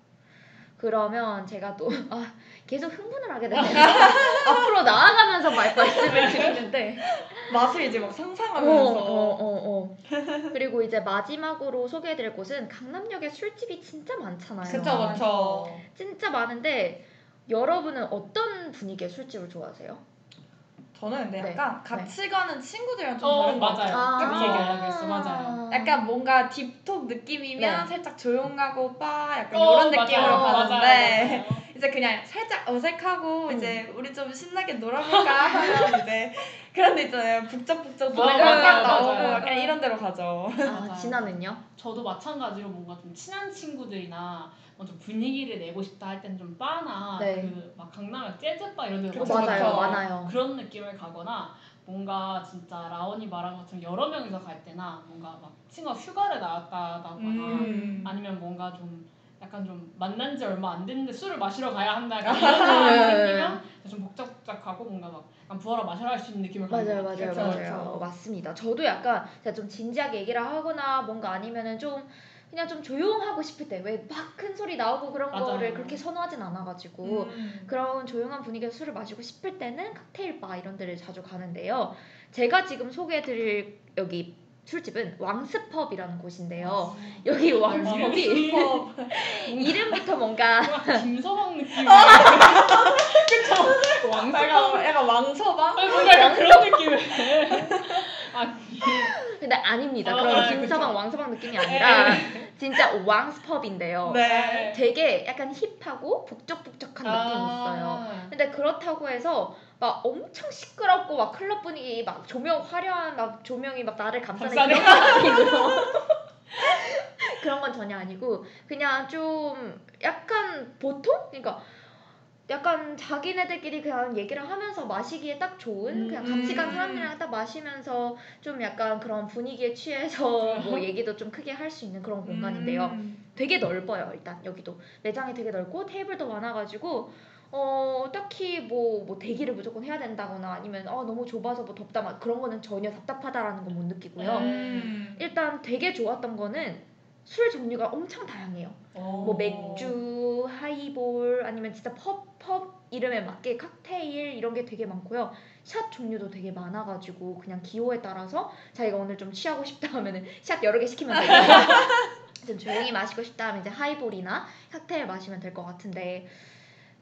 그러면 제가 또 아, 계속 흥분을 하게 되네요. 앞으로 나아가면서 말, 말씀을 드리는데 맛을 이제 막 어, 상상하면서 어, 어, 어. 그리고 이제 마지막으로 소개해드릴 곳은 강남역에 술집이 진짜 많잖아요. 그쵸 그쵸. 진짜 많은데 여러분은 어떤 분위기의 술집을 좋아하세요? 저는 근데 네. 약간 같이 가는 친구들이랑 좀 어, 다른 것 맞아요. 같아요. 그 얘기 하려고 했어, 맞아요. 약간 뭔가 딥톡 느낌이면 네. 살짝 조용하고 바 약간 어, 이런 느낌으로 맞아요. 가는데 맞아요, 맞아요. 이제 그냥 살짝 어색하고 음. 이제 우리 좀 신나게 놀아볼까 하면 이제 그런 데 있잖아요. 북적북적 어, 노래가 맞아요, 나오고 맞아요. 약간 이런 데로 가죠. 아. 진아는요? 저도 마찬가지로 뭔가 좀 친한 친구들이나 뭐좀 분위기를 내고 싶다 할땐좀 바나 네. 그막 강남에 재즈바 이런 데로 어, 맞아요, 그쵸. 많아요. 그런 느낌을 가거나 뭔가 진짜 라온이 말한 것처럼 여러 명이서 갈 때나 뭔가 막 친구가 휴가를 나왔다거나 음. 아니면 뭔가 좀 약간 좀 만난 지 얼마 안 됐는데 술을 마시러 가야 한다 약간 이런 상황이 생기면 좀 복작복작하고 뭔가 막 약간 부하러 마셔라 할 수 있는 느낌을 맞아요, 맞아요. 그쵸, 맞아요. 그쵸. 맞습니다. 저도 약간 제가 좀 진지하게 얘기를 하거나 뭔가 아니면은 좀 그냥 좀 조용하고 싶을 때 왜 막 큰 소리 나오고 그런 맞아요. 거를 그렇게 선호하진 않아가지고 음. 그런 조용한 분위기에서 술을 마시고 싶을 때는 칵테일 바 이런 데를 자주 가는데요. 제가 지금 소개해드릴 여기 술집은 왕스펍이라는 곳인데요. 여기 왕스펍이 어, 이름부터 뭔가 김서방 느낌. 아! 그쵸? 왕서방. 약간, 왕서방? 아니, 뭔가 약간 그런 느낌이에요. 아, 근데 아닙니다. 어, 그런 아, 김서방 그쵸. 왕서방 느낌이 아니라 진짜 왕스펍인데요. 네. 되게 약간 힙하고 북적북적한 느낌이 있어요. 근데 그렇다고 해서 막 엄청 시끄럽고 막 클럽 분위기 막 조명 화려한 막 조명이 막 나를 감싸는? 그런 건 아니고요. 그런 건 전혀 아니고 그냥 좀 약간 보통 그러니까 약간 자기네들끼리 그냥 얘기를 하면서 마시기에 딱 좋은 그냥 같이 간 음. 사람들이랑 딱 마시면서 좀 약간 그런 분위기에 취해서 뭐 얘기도 좀 크게 할 수 있는 그런 공간인데요. 음. 되게 넓어요 일단 여기도 매장이 되게 넓고 테이블도 많아가지고 어 딱히 뭐, 뭐 대기를 무조건 해야 된다거나 아니면 어 너무 좁아서 뭐 덥다 막 그런 거는 전혀 답답하다라는 건 못 느끼고요 음. 일단 되게 좋았던 거는 술 종류가 엄청 다양해요 어. 뭐 맥주 하이볼 아니면 진짜 펍, 펍 이름에 맞게 칵테일 이런 게 되게 많고요 샷 종류도 되게 많아가지고 그냥 기호에 따라서 자기가 오늘 좀 취하고 싶다 하면은 샷 여러 개 시키면 되고 좀 조용히 마시고 싶다 하면 이제 하이볼이나 칵테일 마시면 될 것 같은데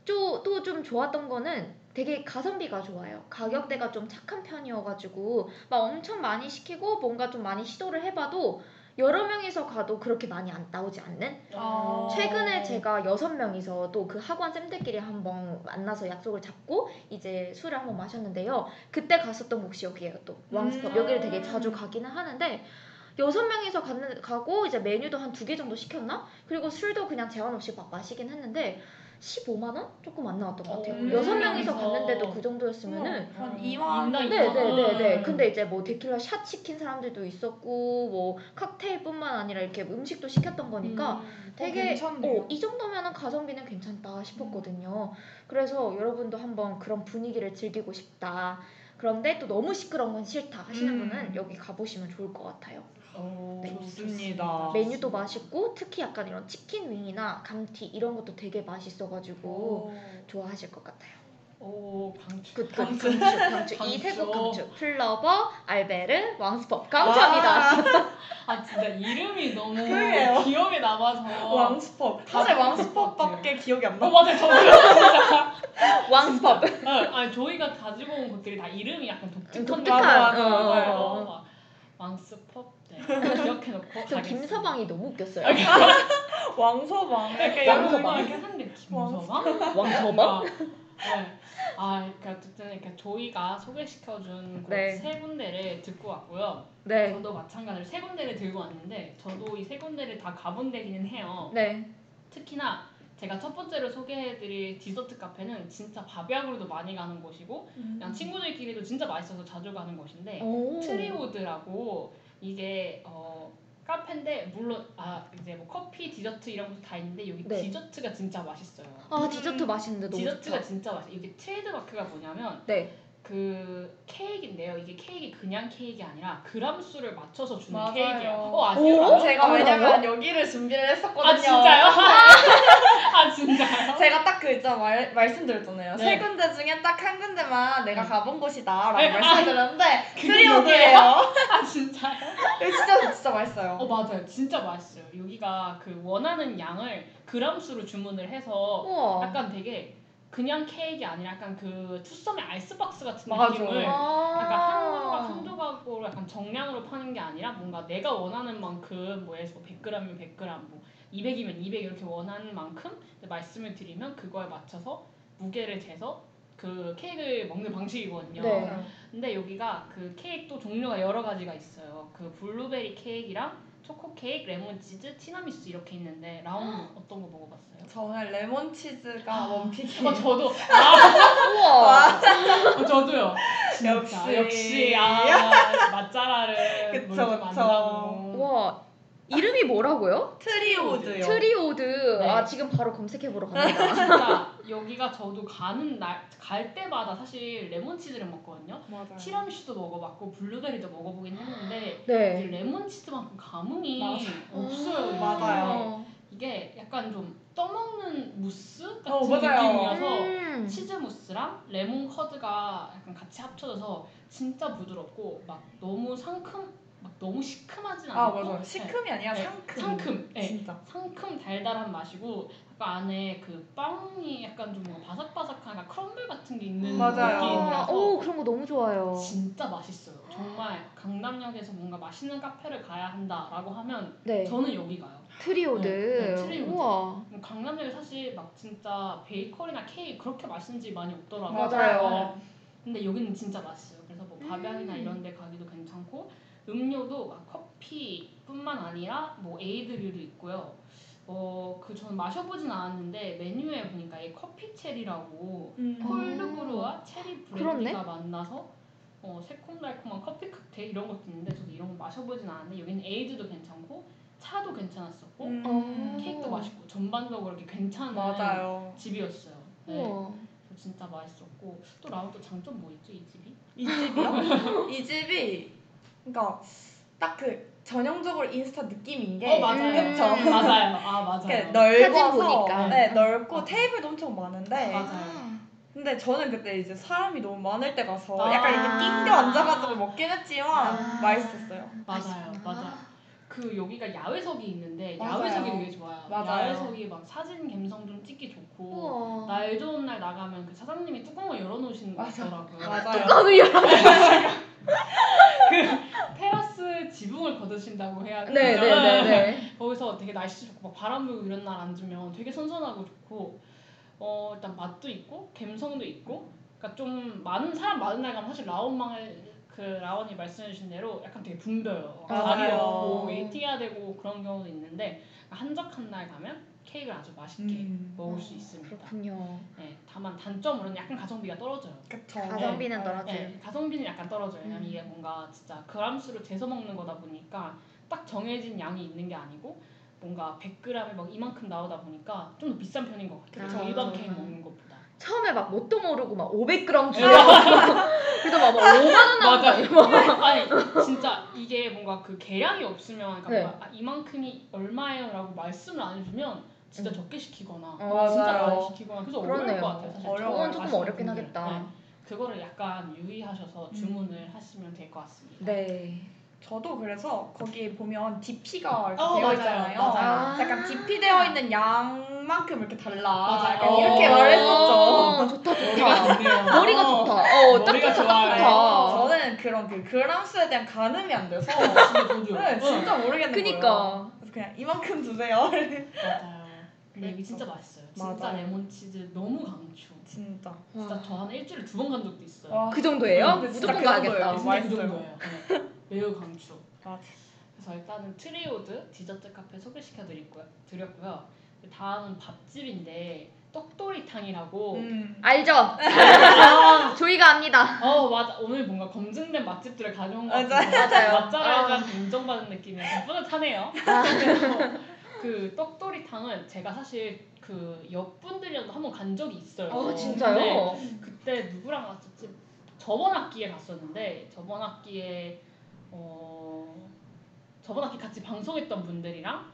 또 좀 좋았던 거는 되게 가성비가 좋아요. 가격대가 좀 착한 편이어가지고 막 엄청 많이 시키고 뭔가 좀 많이 시도를 해봐도 여러 명이서 가도 그렇게 많이 안 나오지 않는 어. 최근에 제가 여섯 명이서 또 그 학원 쌤들끼리 한번 만나서 약속을 잡고 이제 술을 한번 마셨는데요. 그때 갔었던 곳이 여기예요. 또 왕스펍 음. 여기를 되게 자주 가기는 하는데 여섯 명이서 갔는, 가고 이제 메뉴도 한 두 개 정도 시켰나? 그리고 술도 그냥 제한 없이 막 마시긴 했는데 15만 원 조금 안 나왔던 것 같아요. 음. 여섯 명이서 명이서. 갔는데도 그 정도였으면은 한 음, 2만 인당 네, 이만 네, 네, 네. 원. 근데 이제 뭐 데킬라 샷 시킨 사람들도 있었고 뭐 칵테일뿐만 아니라 이렇게 음식도 시켰던 거니까 음. 되게 괜찮네요. 어, 이 정도면은 가성비는 괜찮다 싶었거든요. 그래서 여러분도 한번 그런 분위기를 즐기고 싶다. 그런데 또 너무 시끄러운 건 싫다 하시는 음. 분은 여기 가보시면 좋을 것 같아요. 오, 네. 좋습니다. 메뉴도 맛있고 특히 약간 이런 치킨 윙이나 감튀 이런 것도 되게 맛있어가지고 오. 좋아하실 것 같아요. 오, 강추. 굿 굿 강추. 강추 강추 이 강추. 세국 강추 플러버 알베르 왕스법 강추합니다. 아 진짜 이름이 너무 그러게요. 기억에 남아서 왕스펍. 사실 다 왕스펍밖에 기억이 안어 저도요 진짜 왕스법 어, 아니 저희가 가지고 온 것들이 다 이름이 약간 독특한 독특한, 맞아, 어, 맞아. 어. 막 왕스펍 네 기억해놓고 저. 김서방이 너무 웃겼어요. 왕서방. 이렇게 왕서방. 양- 이렇게 하는데 김서방? 왕서방? 네. 아, 그러니까 어쨌든 이렇게 저희가 소개시켜준 곳 네. 세 군데를 듣고 왔고요. 네. 저도 마찬가지로 세 군데를 들고 왔는데 저도 이 세 군데를 다 가본 데기는 해요. 네. 특히나 제가 첫 번째로 소개해드릴 디저트 카페는 진짜 밥약으로도 많이 가는 곳이고 음. 그냥 친구들끼리도 진짜 맛있어서 자주 가는 곳인데 오. 트리오드라고 이게 어 카페인데 물론 아 이제 뭐 커피 디저트 이런 것도 다 있는데 여기 네. 디저트가 진짜 맛있어요. 아 디저트 맛있는데 너무 디저트가 좋다. 진짜 맛있어요. 이게 트레이드마크가 뭐냐면 네. 그 케이크인데요. 이게 케이크 그냥 케이크가 아니라 그람 수를 맞춰서 주는 맞아요. 케이크예요. 어 아세요? 오? 다들? 제가 아, 왜냐면 여기를 준비를 했었거든요. 아 진짜요? 아 진짜요? 제가 딱 그 있잖아 말, 말씀드렸잖아요. 네. 세 군데 중에 딱 한 군데만 내가 네. 가본 곳이다라고 네. 말씀드렸는데 그게 트리오드예요. 아 진짜요? 진짜 진짜 맛있어요. 어 맞아요. 진짜 맛있어요. 여기가 그 원하는 양을 그람 수로 주문을 해서 우와. 약간 되게 그냥 케이크가 아니라 약간 그 투썸의 아이스박스 같은 맞아. 느낌을 아. 약간 한 조각 한 조각으로 약간 정량으로 파는 게 아니라 뭔가 내가 원하는 만큼 뭐 예를 들어서 100g이면 100g 뭐 200이면 200 이렇게 원하는 만큼 말씀을 드리면 그거에 맞춰서 무게를 재서 그 케이크를 먹는 방식이거든요. 네. 근데 여기가 그 케이크도 종류가 여러 가지가 있어요. 그 블루베리 케이크랑 초코 케이크, 레몬 치즈, 티라미수 이렇게 있는데 라온은 어떤 거 먹어봤어요? 저 오늘 레몬 치즈가 원픽이에요. 어 저도 아 우와. 어, 저도요. 진짜, 역시. 역시 아 맛잘알을 그쵸, 그쵸. 만나고. 우와. 이름이 뭐라고요? 트리오드요. 트리오드. 네. 아 지금 바로 검색해 보러 갑니다. 진짜 여기가 저도 가는 날 갈 때마다 사실 레몬치즈를 먹거든요. 맞아요. 티라미수도 먹어봤고 블루베리도 먹어보긴 했는데 네. 이 레몬치즈만큼 감흥이 맞아요. 없어요. 음, 맞아요. 이게 약간 좀 떠먹는 무스 같은 어. 느낌이어서 음. 치즈 무스랑 레몬 커드가 약간 같이 합쳐져서 진짜 부드럽고 막 너무 상큼, 막 너무 시큼하진 않고 아 맞아요. 시큼이 아니라 네, 상큼. 상큼. 네. 진짜. 상큼 달달한 맛이고 약간 안에 그 빵이 약간 좀 뭔가 바삭바삭한 약간 crumble 같은 게 있는 맞아요. 아, 느낌이라서 오 그런 거 너무 좋아요. 진짜 맛있어요. 정말 강남역에서 뭔가 맛있는 카페를 가야 한다라고 하면 네. 저는 여기 가요. 트리오드. 네, 네, 트리오드. 우와. 뭐 강남역에 사실 막 진짜 베이커리나 케이크 그렇게 맛있는 집 많이 없더라고요. 맞아요. 근데 여기는 진짜 맛있어요. 그래서 뭐 밥양이나 음. 이런 데 가기도 괜찮고 음료도 막 커피뿐만 아니라 뭐 에이드류도 있고요. 어, 그 저는 마셔보진 않았는데 메뉴에 보니까 이 커피 체리라고 음. 콜드브루와 체리 그렇네. 브랜디가 만나서 어, 새콤달콤한 커피 칵테일 이런 것도 있는데 저도 이런 거 마셔보진 않았는데 여기는 에이드도 괜찮고 차도 괜찮았었고 음. 어. 케이크도 맛있고 전반적으로 이렇게 괜찮은 맞아요. 집이었어요. 네. 우와. 진짜 맛있었고 또 라운 또 장점 뭐 있죠 이 집이? 이 집이요? 이 집이 그러니까 딱 그 전형적으로 인스타 느낌인 게 어 맞아요. 그쵸? 음. 맞아요. 아 맞아요. 이렇게 넓어서 사진 보니까. 네, 넓고 맞아요. 테이블도 엄청 많은데 맞아요. 근데 저는 그때 이제 사람이 너무 많을 때 가서 아. 약간 이렇게 낑겨 앉아가지고 먹긴 했지만 아. 맛있었어요. 맞아요. 맛있구나. 맞아. 그 여기가 야외석이 있는데 맞아요. 야외석이 되게 좋아요. 맞아요. 야외석이 막 사진 감성 좀 찍기 좋고 우와. 날 좋은 날 나가면 그 사장님이 뚜껑을 열어놓으시는 거. 맞아요. 뚜껑을 열어. 테라스 지붕을 거두신다고 해야 되나? 네 네네네. 거기서 되게 날씨 좋고 막 바람 불고 이런 날 앉으면 되게 선선하고 좋고 어 일단 맛도 있고 감성도 있고 그러니까 좀 많은 사람 많은 날 가면 사실 라온망을 그 라온이 말씀해주신 대로 약간 되게 붐벼요. 자리 없고 웨이팅해야 되고 그런 경우도 있는데 한적한 날 가면 케이크를 아주 맛있게 음. 먹을 수 있습니다. 그렇군요. 네, 다만 단점으로는 약간 가성비가 떨어져요. 그쵸. 가성비는 네. 떨어져요. 네, 가성비는 약간 떨어져요. 왜냐면 음. 이게 뭔가 진짜 그람수로 재서 먹는 거다 보니까 딱 정해진 양이 있는 게 아니고 뭔가 100g에 막 이만큼 나오다 보니까 좀 더 비싼 편인 것 같아요. 그쵸. 일반 케이크 먹는 것보다. 처음에 막 뭣도 모르고 막 500g 주라고 그래도 막 5만 원 나온 거 아니에요? 막. 아니 진짜 이게 뭔가 그 계량이 없으면 그러니까 네. 뭔가 아, 이만큼이 얼마예요라고 말씀을 안 해주면 진짜 음. 적게 시키거나 어, 진짜. 많이 시키거나 그래서 어려울 그러네요. 것 같아요. 사실. 그건 조금 어렵긴 분들. 하겠다. 네. 그거를 약간 유의하셔서 음. 주문을 하시면 될 것 같습니다. 네. 저도 그래서 거기 보면 DP가 이렇게 어, 되어 맞아요. 있잖아요. 맞아요. 약간 DP 되어 있는 양만큼 이렇게 달라. 맞아요. 어. 이렇게 말했었죠. 어, 좋다 머리가 좋다. 좋네요. 머리가 좋다. 어, 딱 머리가 좋다, 좋다. 저는 그런 그 그람수에 대한 가늠이 안 돼서 진짜. 네, 진짜 모르겠는 거예요. 그니까. 그래서 그냥 이만큼 주세요. 맞아요. 근데 여기 진짜 맛있어요. 진짜 맞아요. 레몬 치즈 너무 강추. 진짜. 진짜 와. 저한 일주일에 두 번 간 적도 있어요. 와, 그 정도예요? 진짜 무조건 그 가야겠다. 정도예요. 진짜 그. 정도예요. 네. 매우 강추. 맞아. 그래서 일단은 트리오드 디저트 카페 소개시켜 드리고요. 드렸고요. 다음은 밥집인데 떡도리탕이라고. 음. 알죠? 조이가 압니다. 어 맞아 오늘 뭔가 검증된 맛집들을 가져온 것 맞아요. 같아서 맞아요. 맛잘알한테 인정받은 느낌이어서 뿌듯하네요. 아. 그 떡도리탕은 제가 사실 그 옆분들이랑도 한번 간 적이 있어요. 어, 근데 진짜요? 그때 누구랑 갔었지? 저번 학기에 갔었는데 저번 학기에 어 저번 학기 같이 방송했던 분들이랑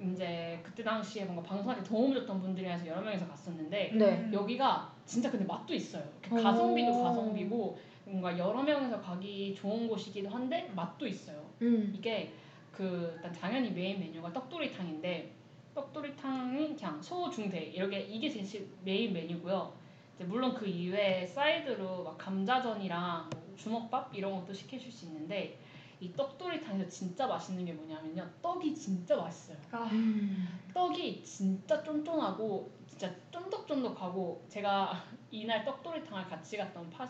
이제 그때 당시에 뭔가 방송하기 도움을 줬던 분들이랑 해서 여러 명이서 갔었는데 네. 여기가 진짜 근데 맛도 있어요. 가성비도 가성비고 뭔가 여러 명이서 가기 좋은 곳이기도 한데 맛도 있어요. 음. 이게 그 일단 당연히 메인 메뉴가 떡도리탕인데 떡도리탕이 그냥 소 중대 이렇게 이게 제 메인 메뉴고요. 이제 물론 그 이외에 사이드로 막 감자전이랑 뭐 주먹밥 이런 것도 시키실 수 있는데 이 떡도리탕에서 진짜 맛있는 게 뭐냐면요 떡이 진짜 맛있어요. 아, 음. 떡이 진짜 쫀쫀하고 진짜 쫀득쫀득하고 제가 이날 떡도리탕을 같이 갔던 파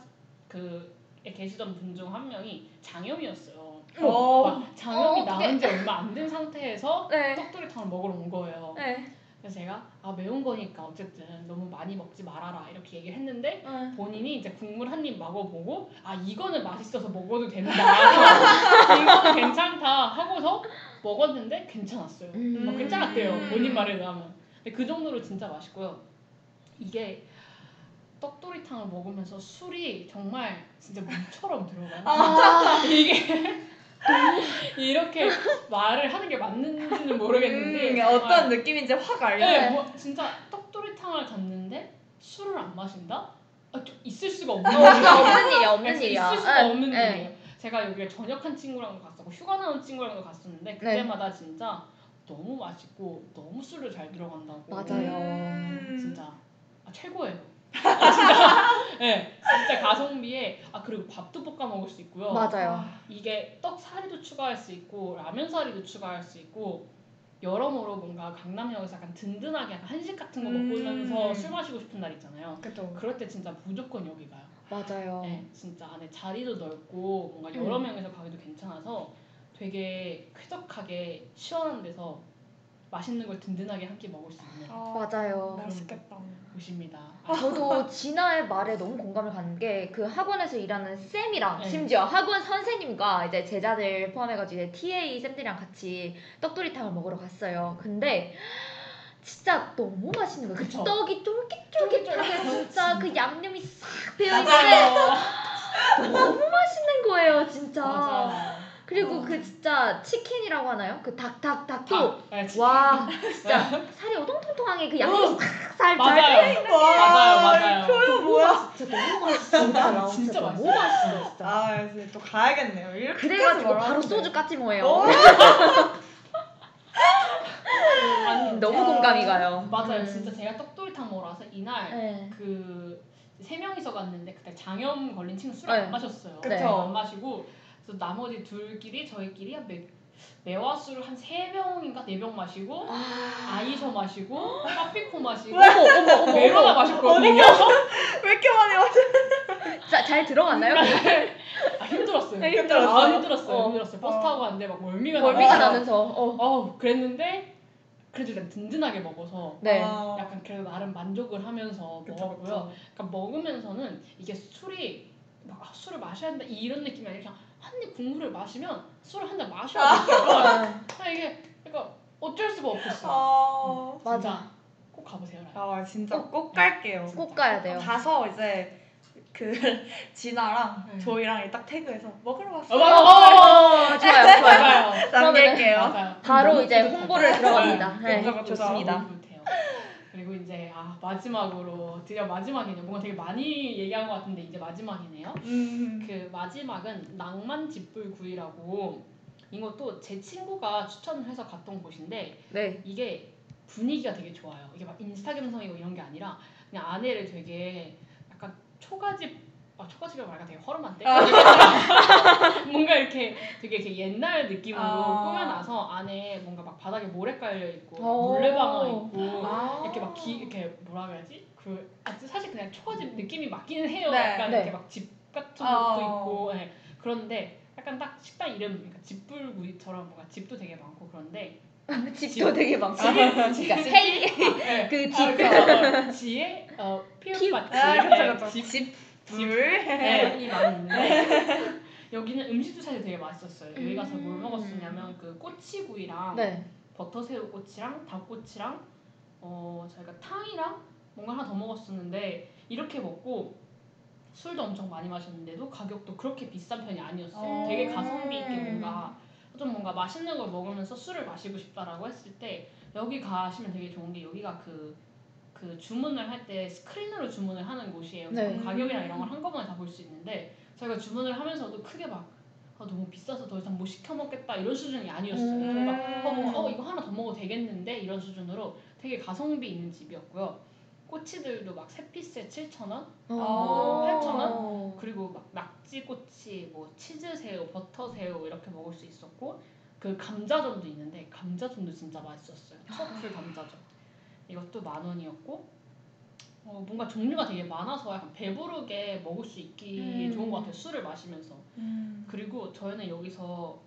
그에 계시던 분 중 한 명이 장염이었어요. 어. 막 장염이 어. 나은 지 얼마 안 된 상태에서 네. 떡도리탕을 먹으러 온 거예요. 네. 그래서 제가 아 매운 거니까 어쨌든 너무 많이 먹지 말아라 이렇게 얘기를 했는데 응. 본인이 이제 국물 한입 먹어보고 아 이거는 맛있어서 먹어도 된다 이거는 괜찮다 하고서 먹었는데 괜찮았어요 음. 막 괜찮았대요 음. 본인 말에 의하면 근데 그 정도로 진짜 맛있고요 이게 떡도리탕을 먹으면서 술이 정말 진짜 물처럼 들어가요 아, 이게 이렇게 말을 하는 게 맞는지는 모르겠는데 음, 어떤 느낌인지 확 알겠어요. 네, 뭐 진짜 떡도리탕을 갔는데 술을 안 마신다? 아, 좀 있을 수가 없는 어, 일이에요. 없는 일이야, 없는 있을 일이야. 수가 예, 없는 예. 일이에요. 제가 여기를 전역한 친구랑도 갔었고 휴가 나온 친구랑도 갔었는데 네. 그때마다 진짜 너무 맛있고 너무 술을 잘 들어간다고. 맞아요. 음. 진짜 아, 최고예요. 아, 진짜 네, 진짜 가성비에 아 그리고 밥도 볶아 먹을 수 있고요. 맞아요. 이게 떡 사리도 추가할 수 있고 라면 사리도 추가할 수 있고 여러모로 뭔가 강남역에서 약간 든든하게 약간 한식 같은 거 음. 먹으면서 술 마시고 싶은 날 있잖아요. 그쵸. 그럴 때 진짜 무조건 여기 가요. 맞아요. 네, 진짜 안에 자리도 넓고 뭔가 여러 음. 명이서 가기도 괜찮아서 되게 쾌적하게 시원한 데서 맛있는 걸 든든하게 한 끼 먹을 수 있는 아, 맞아요. 맛있겠다. 곳입니다. 저도 진아의 말에 너무 공감을 가는 게 그 학원에서 일하는 쌤이랑 네. 심지어 학원 선생님과 이제 제자들 포함해가지고 이제 TA 쌤들이랑 같이 떡도리탕을 먹으러 갔어요. 근데 진짜 너무 맛있는 거예요. 그. 떡이 쫄깃쫄깃하게 진짜 그 진짜. 양념이 싹 배어 있는데 맞아요. 너무 맛있는 거예요, 진짜. 맞아요. 그리고 어. 그 진짜 치킨이라고 하나요? 그 닭 닭 닭도 닭. 네, 치킨. 와 진짜 살이 오동통통하게 그 양념이 싹살잘 맞아요. 맞아요, 맞아요. 표현 뭐야? 진짜 너무 맛있어. 진짜 나 진짜 진짜 너무 맛있어요. 맛있어. 진짜. 아, 그래서 또 가야겠네요. 이렇게 그래가지고 바로 소주 깠지 뭐예요. 어? 아니, 너무 아, 공감이 가요. 맞아요. 음. 진짜 제가 떡도리탕 먹으러 와서 이날 네. 그세 명이서 갔는데 그때 장염 걸린 친구 술 네. 안 마셨어요. 그쵸. 안 마시고 그래서 나머지 둘끼리 저희끼리 한 매, 매화술을 한세 병인가 네병 마시고 아 이셔 마시고 빠삐코 마시고 어머 어머 어머 메로나. 마셨거든요. 왜 이렇게 많이 마셔? 자, 잘 들어갔나요? 아, 힘들었어요. 힘들었어? 아, 힘들었어요. 어. 힘들었어요. 버스 어. 타고 갔는데 막 멀미가 멀미가 나면서 나면서 어. 어 그랬는데 그래도 일단 든든하게 먹어서 네. 아, 약간 그래도 나름 만족을 하면서 그쵸, 먹었고요. 그러니까 먹으면서는 이게 술이 막 아, 술을 마셔야 된다 이런 느낌이 아니라 그냥 한 입 국물을 마시면 술을 한 잔 마셔야겠어요. 아, 아, 이게 그러니까 어쩔 수가 없었어요. 아, 진짜 맞아. 꼭 가보세요. 라이브. 아 진짜 꼭 갈게요. 꼭 가야 돼요. 가서 이제 그 진아랑 네. 저희랑 딱 태그해서 먹으러 어, 왔어요. 맞아. 어, 좋아요, 좋아요. 맞아요. 남길게요. 바로 이제. 홍보를 들어갑니다. 네, 네. 좋습니다. 그리고 이제 아 마지막으로 드디어 마지막이네요. 뭔가 되게 많이 얘기한 것 같은데 이제 마지막이네요. 음. 그 마지막은 낭만 집불구이라고 이것도 제 친구가 추천을 해서 갔던 곳인데 네. 이게 분위기가 되게 좋아요. 이게 막 인스타 감성이고 이런 게 아니라 그냥 안에를 되게 약간 초가집 아 초가집이라고 말하니까 되게 허름한데 뭔가 이렇게 되게 이렇게 옛날 느낌으로 아. 꾸며놔서 안에 뭔가 막 바닥에 모래 깔려 있고 막 오. 물레방아 있고 아. 이렇게 막 기, 이렇게 뭐라 그래야지 그 아, 사실 그냥 초가집 느낌이 맞기는 해요. 네. 약간 네. 이렇게 막 집 같은 어. 것도 있고 예. 그런데 약간 딱 식당 이름 그러니까 집불구이처럼 뭔가 집도 되게 많고 그런데 집도 되게 많고 집- 진짜 집- 헬 예. 그 아, 집. 그러니까 지에 어 피읍. 피읍밭 아, 집, 예, 그쵸. 집, 집, 집. 불. 네, 이 많은데 여기는 음식도 사실 되게 맛있었어요. 여기 가서 뭘 음. 먹었었냐면 그 꼬치구이랑 네. 버터새우 꼬치랑 닭꼬치랑 어 저희가 탕이랑 뭔가 하나 더 먹었었는데 이렇게 먹고 술도 엄청 많이 마셨는데도 가격도 그렇게 비싼 편이 아니었어요. 어. 되게 가성비 있게 뭔가 좀 뭔가 맛있는 걸 먹으면서 술을 마시고 싶다라고 했을 때 여기 가시면 되게 좋은 게 여기가 그, 그 주문을 할 때 스크린으로 주문을 하는 곳이에요. 네. 가격이랑 이런 걸 한꺼번에 다 볼 수 있는데 저희가 주문을 하면서도 크게 막 아, 너무 비싸서 더 이상 못 시켜 먹겠다 이런 수준이 아니었어요. 음. 저희가 어, 뭔가 어 이거 하나 더 먹어도 되겠는데 이런 수준으로 되게 가성비 있는 집이었고요. 꼬치들도 막 세 피스에 7,000원? 어. 8,000원? 그리고 막 낙지 꼬치, 뭐 치즈 새우, 버터 새우 이렇게 먹을 수 있었고 그 감자전도 있는데 감자전도 진짜 맛있었어요. 트러플 감자전. 이것도 만 원이었고 어, 뭔가 종류가 되게 많아서 약간 배부르게 먹을 수 있기 음. 좋은 것 같아요. 술을 마시면서. 음. 그리고 저희는 여기서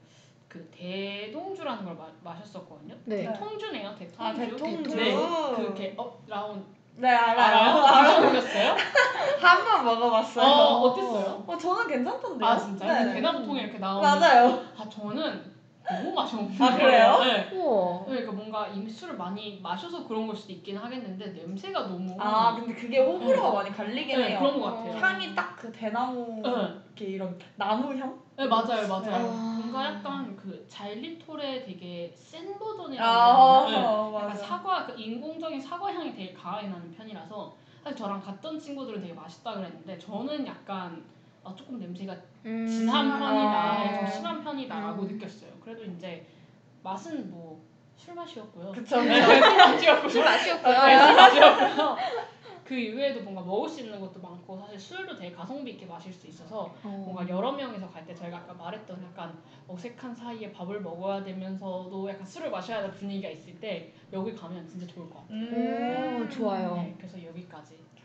그 대동주라는 걸 마, 셨었거든요 네. 대통주네요. 대통주. 아, 대통주. 네. 그게 어 라운 네 알아요? 알아요. 드셔보셨어요? 한 번 먹어봤어요. 어 어땠어요? 어, 저는 괜찮던데요. 아 진짜요? 네. 대나무통에 이렇게 나오는. 맞아요. 아 저는 너무 맛이 없는 아, 그래요? 거예요. 네. 우와. 그러니까 뭔가 이미 술을 많이 마셔서 그런 걸 수도 있긴 하겠는데 냄새가 너무 아 근데 그게 호불호가 많이 갈리긴 네, 해요. 그런 것 같아요. 향이 딱 그 대나무 네. 이렇게 이런 나무 향? 네 맞아요 맞아요. 아. 뭔가 약간 그 자일리톨의 되게 센 버전이라고 아? 네. 약간 맞아. 사과 그 인공적인 사과 향이 되게 강하게 나는 편이라서 사실 저랑 갔던 친구들은 되게 맛있다 그랬는데 저는 약간 아, 조금 냄새가 음. 진한 편이다, 아. 좀 심한 편이다라고 음. 느꼈어요. 그래도 이제 맛은 뭐 술 맛이었고요. 그쵸. 네, 술 맛이었고요. 술 맛이었고요. 네, 술 맛이었고요. 그 이외에도 뭔가 먹을 수 있는 것도 많고 사실 술도 되게 가성비 있게 마실 수 있어서 뭔가 여러 명이서 갈 때 저희가 아까 말했던 약간 어색한 사이에 밥을 먹어야 되면서도 약간 술을 마셔야 할 분위기가 있을 때 여기 가면 진짜 좋을 것 같아요. 음. 오, 좋아요. 네, 그래서 여기까지 네,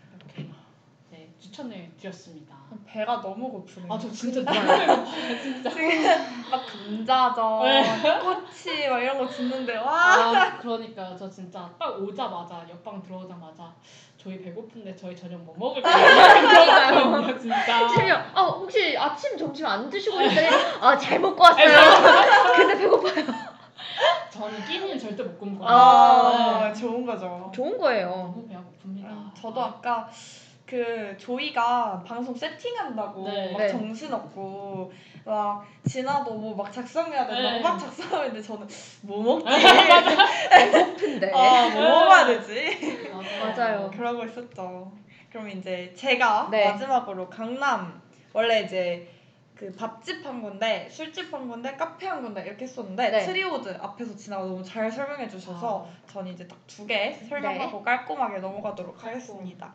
추천을 드렸습니다. 배가 너무 고프네요. 아 저 진짜 너무 진짜. 막 감자전, 네. 꼬치 막 이런 거 듣는데 와. 아 그러니까 저 진짜 딱 오자마자 옆방 들어오자마자 저희 배고픈데 저희 저녁 뭐 먹을까요? 그러니까요 진짜. 세명 아 혹시 아침 점심 안 드시고 있어요? 아잘 먹고 왔어요. 근데 배고파요. 저는 끼니는 절대 못 굶고. 아, 좋은 거죠. 좋은 거예요. 너무 배가 고픕니다. 음, 저도 아까 그 조이가 방송 세팅한다고 네. 막 네. 정신없고 막 진아도 뭐 막 작성해야 된다고 네. 막 작성하는데 저는 뭐 먹지? 배고픈데. 아, 뭐 먹어야 되지? 맞아요. 그러고 있었죠. 그럼 이제 제가 네. 마지막으로 강남 원래 이제 그 밥집 한 건데 술집 한 건데 카페 한 건데 이렇게 했었는데 네. 트리오드 앞에서 진아가 너무 잘 설명해 주셔서 아. 전 이제 딱 두 개 설명하고 네. 깔끔하게 넘어가도록 하겠습니다.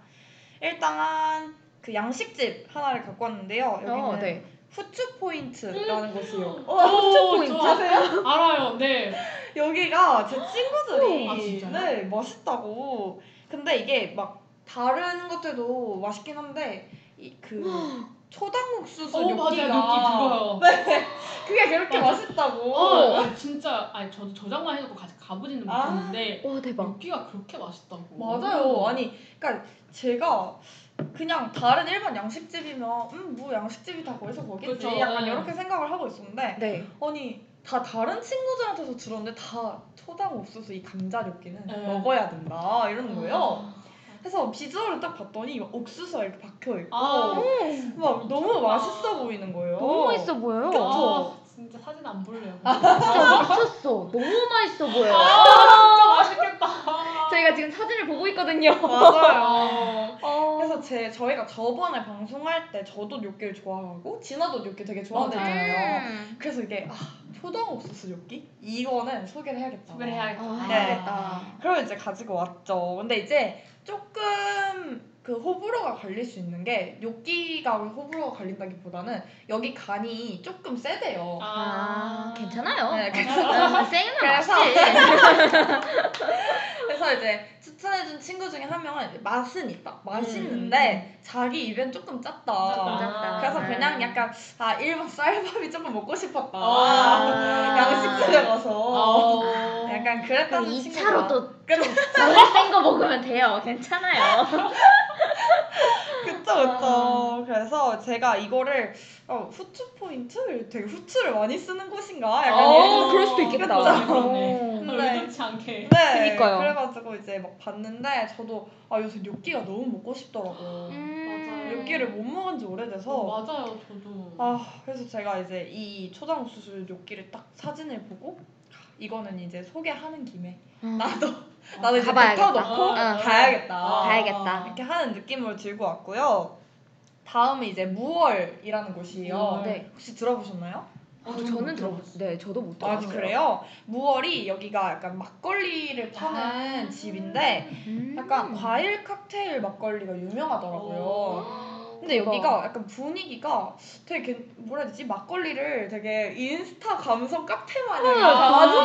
일단 그 양식집 하나를 갖고 왔는데요. 여기는 어, 네. 후추 포인트라는 곳이요. 오, 후추 포인트? 저 아세요? 알아요. 네. 여기가 제 친구들이 아, 진짜요? 네, 맛있다고. 근데 이게 막 다른 것들도 맛있긴 한데 이 그 초당국수수 오 맞아요. 뇨끼가 느끼 그거요. 그게 그렇게 맞아. 맛있다고. 어, 아, 진짜 아니 저도 저장만 해놓고 같이 가보지는 아. 못했는데 와 대박. 육기가 그렇게 맛있다고. 맞아요. 아니, 그러니까 제가 그냥 다른 일반 양식집이면 음 뭐 양식집이 다 거기서 거겠지 그쵸, 약간 네. 이렇게 생각을 하고 있었는데 네. 아니 다 다른 친구들한테서 들었는데 다 초당 옥수수 이 감자 뇨끼는 네. 먹어야 된다 이러는 거예요. 아. 그래서 비주얼을 딱 봤더니 막 옥수수가 이렇게 박혀 있고 아, 막 너무 맛있어 보이는 거예요. 너무 맛있어 보여요. 그쵸? 아, 진짜 사진 안 볼래요. 진짜 미쳤어. 너무 맛있어 보여요. 진짜 맛있겠다. 저희가 지금 사진을 보고 있거든요. 맞아요. 어. 그래서 제 저희가 저번에 방송할 때 저도 뇨끼를 좋아하고 진아도 뇨끼 되게 좋아하잖아요. 음. 그래서 이게 아 초당 옥수수 뇨끼 이거는 소개를 해야겠다. 소개를 해야겠다. 아, 네. 해야겠다. 그걸 이제 가지고 왔죠. 근데 이제 조금 그 호불호가 갈릴 수 있는 게 뇨끼가 호불호가 갈린다기보다는 여기 간이 조금 세대요. 아, 괜찮아요. 네, 아, 생으면 그래서- 맛있지. 그래서 이제 추천해준 친구 중에 한 명은 맛은 있다. 맛있는데 자기 입엔 조금 짰다. 짰다. 그래서 음. 그냥 약간 아 일본 쌀밥이 조금 먹고 싶었다. 아. 양식집에 가서 어. 약간 그럼 그랬다는 2차로 친구가 또 그쵸 센거 먹으면 돼요. 괜찮아요. 그쵸 그쵸. 그래서 제가 이거를 어, 후추 포인트 되게 후추를 많이 쓰는 곳인가 약간 어, 이런 그럴 수도 있겠다. 그러네. 네. 의도치 않게. 네, 그니까요. 그래가지고 이제 막 봤는데 저도 아 요새 뇨끼가 너무 먹고 싶더라고. 음. 뇨끼를 못 먹은 지 오래돼서 어, 맞아요, 저도. 아 그래서 제가 이제 이 초장 옥수수 뇨끼를 딱 사진을 보고 이거는 이제 소개하는 김에 음. 나도 나도 이제 가봐야겠다. 뱉어놓고 어. 가야겠다 가야겠다. 이렇게 하는 느낌으로 들고 왔고요. 다음은 이제 무월이라는 곳이에요. 네. 혹시 들어보셨나요? 어, 저는 들어봤어요. 네, 저도 못아 들어봤어요. 그래요? 무월이 여기가 약간 막걸리를 파는 아. 집인데 음. 약간 과일 칵테일 막걸리가 유명하더라고요. 근데 대박. 여기가 약간 분위기가 되게 괜- 뭐라 해야 되지? 막걸리를 되게 인스타 감성 카페 마냥 아, 아주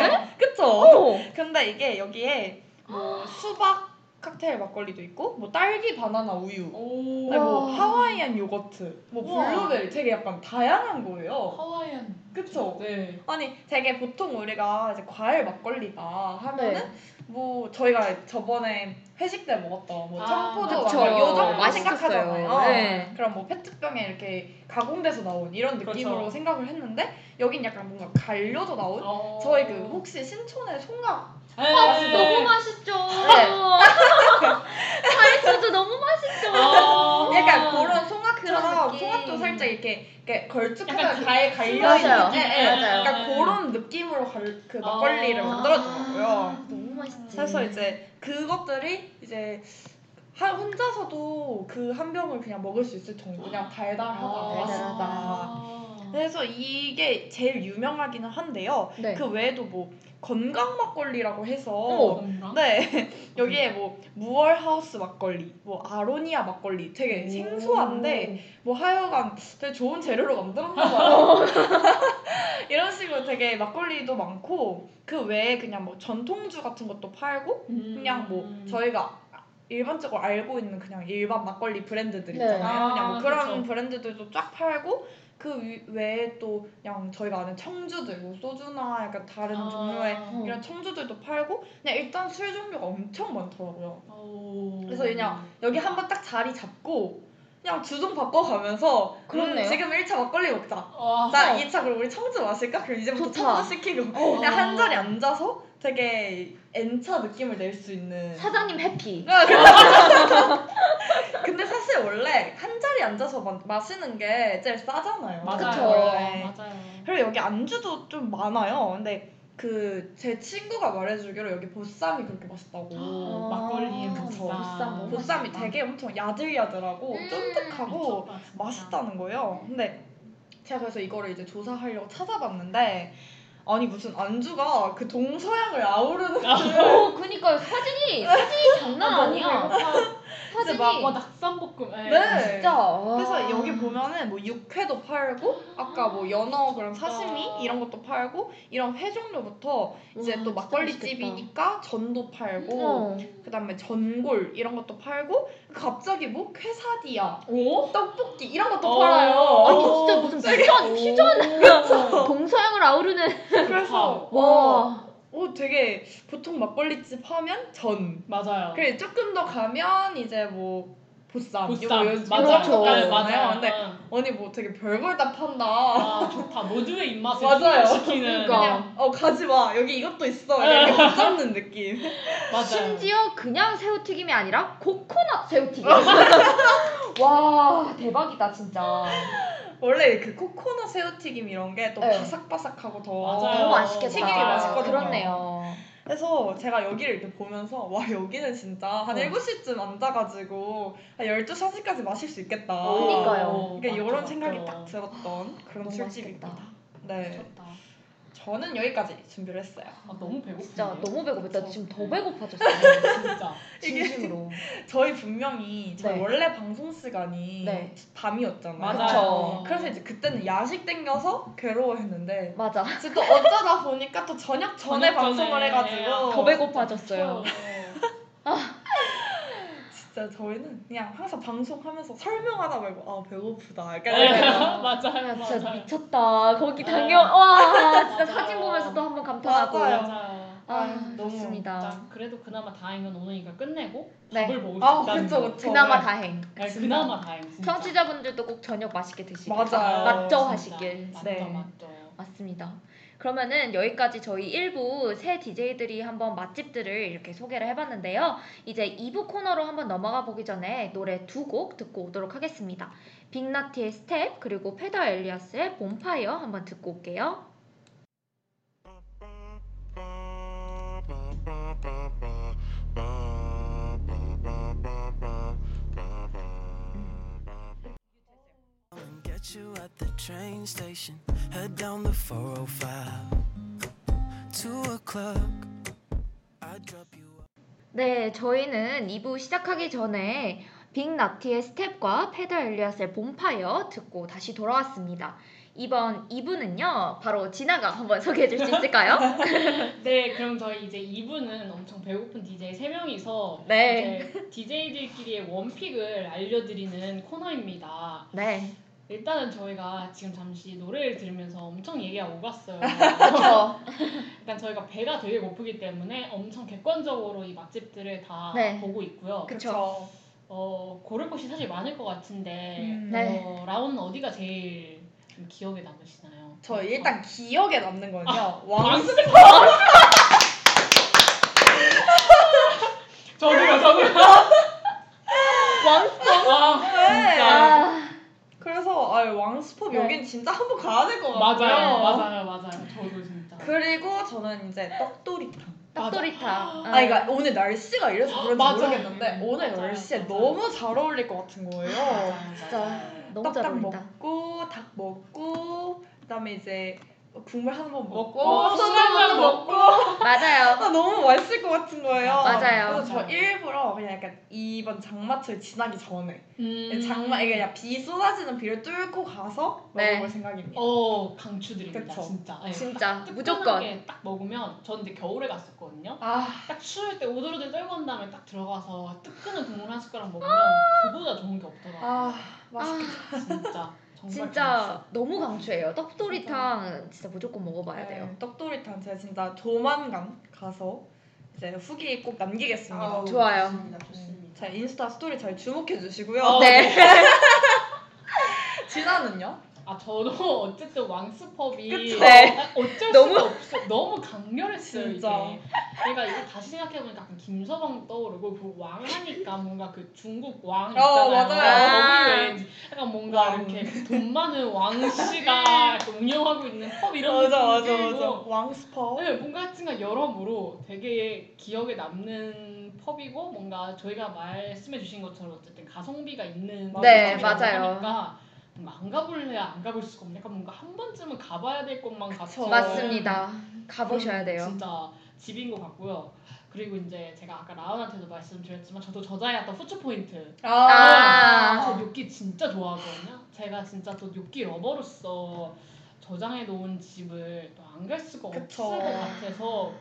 예쁜데? 그쵸? 오. 근데 이게 여기에 뭐 수박 칵테일 막걸리도 있고 뭐 딸기 바나나 우유 뭐 와. 하와이안 요거트 뭐 우와. 블루베리 되게 약간 다양한 거예요. 하와이안. 그쵸? 네. 아니 되게 보통 우리가 이제 과일 막걸리다 하면은 네. 뭐 저희가 저번에 회식 때 먹었던 뭐 아, 청포도 그쵸. 막걸리 요 정도 맛있었어요. 생각하잖아요. 네. 그럼 뭐 페트병에 이렇게 가공돼서 나온 이런 느낌으로 그렇죠. 생각을 했는데 여긴 약간 뭔가 갈려서 나온 어. 저희 그 혹시 신촌의 송각 네. 너무 맛있죠. 네. 과일소주 너무 맛있죠. 어. 약간 그런 느낌. 송악도 살짝 이렇게, 이렇게 걸쭉하게 가에 갈려 맞아요. 있는 예, 예. 맞아요. 약간 그런 느낌으로 갈, 그 막걸리를 아. 만들어주더라고요. 아, 맛있지. 그래서 이제 그것들이 이제 하- 혼자서도 그 한 병을 그냥 먹을 수 있을 정도 그냥 달달하다 아. 맛있다. 아. 그래서 이게 제일 유명하기는 한데요. 네. 그 외에도 뭐 건강 막걸리라고 해서. 뭔가? 네 여기에 뭐 무얼 하우스 막걸리, 뭐 아로니아 막걸리 되게 생소한데 뭐 하여간 되게 좋은 재료로 만들었나 봐요. 이런 식으로 되게 막걸리도 많고 그 외에 그냥 뭐 전통주 같은 것도 팔고 그냥 뭐 음. 저희가 일반적으로 알고 있는 그냥 일반 막걸리 브랜드들 네. 있잖아요. 그냥 뭐 아, 그런 그쵸. 브랜드들도 쫙 팔고 그 위- 외에 또 그냥 저희가 아는 청주들, 뭐 소주나 약간 다른 아. 종류의 어. 이런 청주들도 팔고 그냥 일단 술 종류가 엄청 많더라고요. 오. 그래서 그냥 여기 한번 딱 자리 잡고 그냥 주종 바꿔가면서 그렇네요. 음, 지금 1차 막걸리 먹자. 와. 자 2차 그럼 우리 청주 마실까? 그럼 이제부터. 청주 시키고 어. 그냥 한 자리 앉아서 되게 N차 느낌을 낼 수 있는 사장님 해피. 아, 원래 한 자리 앉아서 마, 마시는 게 제일 싸잖아요. 맞아요. 그쵸. 원래. 맞아요. 그리고 여기 안주도 좀 많아요. 근데 그 제 친구가 말해주기로 여기 보쌈이 그렇게 맛있다고. 어, 막걸리에 아, 보쌈. 보쌈 맛있다. 되게 엄청 야들야들하고 음, 쫀득하고 미쳤다. 맛있다는 거예요. 근데 제가 그래서 이거를 이제 조사하려고 찾아봤는데 아니 무슨 안주가 그 동서양을 아우르는 어, 그니까요. 사진이 사진이 장난 아니야. 사진이 막- 와 낙산볶음. 예. 네. 진짜. 와. 그래서 여기 보면은 뭐 육회도 팔고 아까 뭐 연어 그런 사시미 아. 이런 것도 팔고 이런 회 종류부터 이제 와, 또 막걸리. 집이니까 전도 팔고 어. 그다음에 전골 이런 것도 팔고 갑자기 뭐 퀘사디아 오? 떡볶이 이런 것도 어. 팔아요. 아니 진짜 무슨 퓨전 퓨전 동서양을 아우르는 그래서 와. 와, 오 되게 보통 막걸리집 하면 전. 맞아요. 그리고 조금 더 가면 이제 뭐 보쌈. 보쌈. 이거 요즘 맞아요. 그렇죠. 네, 맞아요. 맞아요. 근데 응. 언니 뭐 되게 별걸 다 판다. 아 좋다. 모두의 입맛을 맞아요. 충족시키는. 그러니까. 그냥 어 가지 마 여기 이것도 있어 이렇게 못 잡는 느낌. 맞아요. 심지어 그냥 새우튀김이 아니라 코코넛 새우튀김. 와 대박이다 진짜. 원래 그 코코넛 새우튀김 이런 게 또 네. 바삭바삭하고 더 맞아요. 너무 맛있겠다. 튀김이 맛있거든요. 그렇네요. 그래서 제가 여기를 이렇게 보면서 와 여기는 진짜 한 어. 7시쯤 앉아가지고 한 12시 1시까지 마실 수 있겠다. 그러니까요. 그러니까 이런 맞죠, 생각이. 딱 들었던 그런 술집입니다. 네, 미쳤다. 저는 여기까지 준비를 했어요. 아 너무 배고픈데. 진짜 너무 배고프다. 지금 더 배고파졌어. 진짜. 이게- 진심으로. 저희 분명히 저희 네. 원래 방송 시간이 네. 밤이었잖아요. 맞아요. 그래서 이제 그때는 야식 땡겨서 괴로워했는데 맞아. 지금 또 어쩌다 보니까 또 저녁 전에 저녁 방송을 전에 해가지고 더 배고파졌어요. 진짜 저희는 그냥 항상 방송하면서 설명하다 말고 아 배고프다 약간 네. 이렇게 맞아요. 진짜 맞아요. 미쳤다. 거기 네. 당연 와 진짜 맞아요. 사진 보면서 또 한번 감탄하고. 맞아요. 맞아요. 아, 아유, 너무 좋습니다. 진짜 그래도 그나마 다행인 건 오늘이니까 끝내고 네. 밥을 먹을 수아 있다는 그쵸 거. 그쵸 그나마 네. 다행. 네, 그나마 다행. 진짜. 청취자분들도 꼭 저녁 맛있게 드시길. 맞아요. 맞죠. 하시길. 맞죠 네. 맞죠. 맞습니다. 그러면은 여기까지 저희 1부 새 DJ들이 한번 맛집들을 이렇게 소개를 해봤는데요. 이제 2부 코너로 한번 넘어가 보기 전에 노래 두 곡 듣고 오도록 하겠습니다. 빅나티의 스텝 그리고 페더 엘리아스의 Bonfire 한번 듣고 올게요. You at the train station. Head down the 405. Two o'clock. I drop you. 네, 저희는 2부 시작하기 전에 빅나티의 스텝과 페더 엘리아스의 봄파이어 듣고 다시 돌아왔습니다. 이번 2부는요. 바로 진아가 한번 소개해 줄 수 있을까요? 네, 그럼 저희 이제 2부는 엄청 배고픈 DJ 3명이서 네. 이제 DJ들끼리의 원픽을 알려드리는 코너입니다. 네. 일단은 저희가 지금 잠시 노래를 들으면서 엄청 얘기가 오갔어요. 그렇죠. 일단 저희가 배가 되게 고프기 때문에 엄청 객관적으로 이 맛집들을 다 네. 보고 있고요. 그쵸. 어, 고를 곳이 사실 많을 것 같은데 음. 네. 어, 라온은 어디가 제일 좀 기억에 남으시나요? 저 일단 기억에 남는 거는요. 아, 왕 왕스 저도요, 저도요. 왕스톱. 와, 네. 진짜. 아, 그래서 아, 왕스톱 네. 여긴 진짜 한번 가야 될 것 같아요. 맞아요, 맞아요, 맞아요. 저도 진짜. 그리고 저는 이제 떡도리탕. 떡도리탕. 아, 이거 오늘 날씨가 이래서 그런지 맞아요. 모르겠는데 오늘 맞아요, 날씨에 맞아요. 너무 잘 어울릴 것 같은 거예요. 맞아요, 진짜. 맞아요. 너무 잘 떡딱 어울린다. 먹고 닭 먹고 그다음에 이제 국물 한 번 먹고 먹고, 소주 한번 먹고 맞아요. 아, 너무 맛있을 것 같은 거예요. 맞아요. 그래서 저. 일부러 그냥 약간 이번 장마철 지나기 전에 음. 장마 이게 그냥 비 쏟아지는 비를 뚫고 가서 네. 먹어볼 생각입니다. 어, 강추드립니다, 그쵸. 진짜. 네. 진짜 딱 무조건. 딱 먹으면 전 이제 겨울에 갔었거든요. 아 딱 추울 때 오돌오돌 떨고 온 다음에 딱 들어가서 뜨끈한 국물 한 숟가락 먹으면 그보다 좋은 게 없더라고요. 아, 맛있겠다. 아, 진짜. 진짜 너무 강추해요. 떡도리탕 진짜 무조건 먹어봐야 돼요. 네, 떡도리탕 제가 진짜 조만간 가서 이제 후기 꼭 남기겠습니다. 아우, 좋아요. 좋습니다. 좋습니다. 제 인스타 스토리 잘 주목해 주시고요. 어, 네. 진아는요? 아 저도 어쨌든 왕스펍이 그쵸? 네. 아, 어쩔 너무- 수가 없어 너무 강렬했어요 진짜. 이게 그러니까 이거 다시 생각해보니까 약간 김서방 떠오르고 그 왕하니까 뭔가 그 중국 왕 어, 있잖아요 맞아요. 거기 왠지 약간 뭔가 왕. 이렇게 돈 많은 왕씨가 운영하고 있는 펍 이런 맞아 맞아 맞아. 왕스퍼. 네, 뭔가 하여튼간 여러모로 되게 기억에 남는 펍이고 뭔가 저희가 말씀해 주신 것처럼 어쨌든 가성비가 있는 네, 맞아요. 하니까 안 가볼래야 안 가볼 수가 없네. 약간 뭔가 한 번쯤은 가봐야 될 것만 같죠. 맞습니다. 가보셔야 돼요. 진짜 집인 것 같고요. 그리고 이제 제가 아까 라온한테도 말씀드렸지만 저도 저자였던 후추 포인트. 아. 저 뇨끼 진짜 좋아하거든요. 제가 진짜 또 뇨끼 러버로서 저장해 놓은 집을 또 안 갈 수가 그쵸. 없을 것 같아서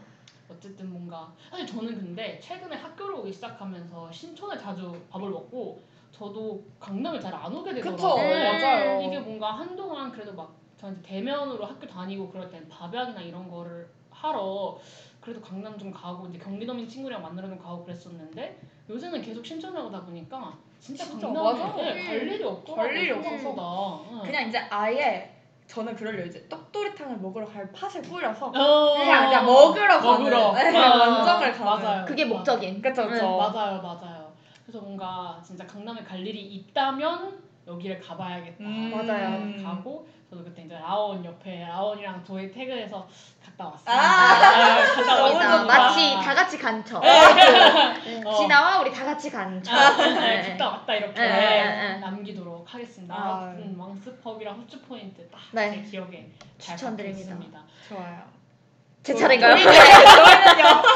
어쨌든 뭔가 사실 저는 근데 최근에 학교를 오기 시작하면서 신촌에 자주 밥을 먹고 저도 강남을 잘 안 오게 그쵸 되더라고요. 음. 맞아요. 이게 뭔가 한동안 그래도 막 저는 대면으로 학교 다니고 그럴 땐 밥약이나 이런 거를 하러 그래도 강남 좀 가고 이제 경기도민 친구랑 만나러 좀 가고 그랬었는데 요새는 계속 신촌에 오다 보니까 진짜, 진짜 강남에 맞아. 네, 갈 일이 없더라고요. 갈 일이. 응. 그냥 이제 아예 저는 그럴려 이제 떡도리탕을 먹으러 갈 팥을 뿌려서 어, 그냥 그냥 먹으러 가는 먹으러. 네, 아, 원정을 가는 맞아요. 그게 목적인. 그쵸 그쵸 응, 맞아요, 맞아요. 그래서 뭔가 진짜 강남에 갈 일이 있다면 여기를 가봐야겠다. 음. 맞아요. 가고 저도 그때 이제 라온 옆에 라온이랑 저희 태그해서 갔다 왔습니다. 아. 네, 갔다 맞습니다. 왔습니다. 마치 다 같이 간 척. 네, 어. 진아와 우리 다 같이 간 척. 아, 네, 네. 갔다 왔다 이렇게 네, 네, 네. 남기도록 하겠습니다. 아. 아무튼 왕스펍이랑 후추 포인트 딱제 네. 기억에 잘 추천드립니다. 좋아요 제 차례인가요? 저희는요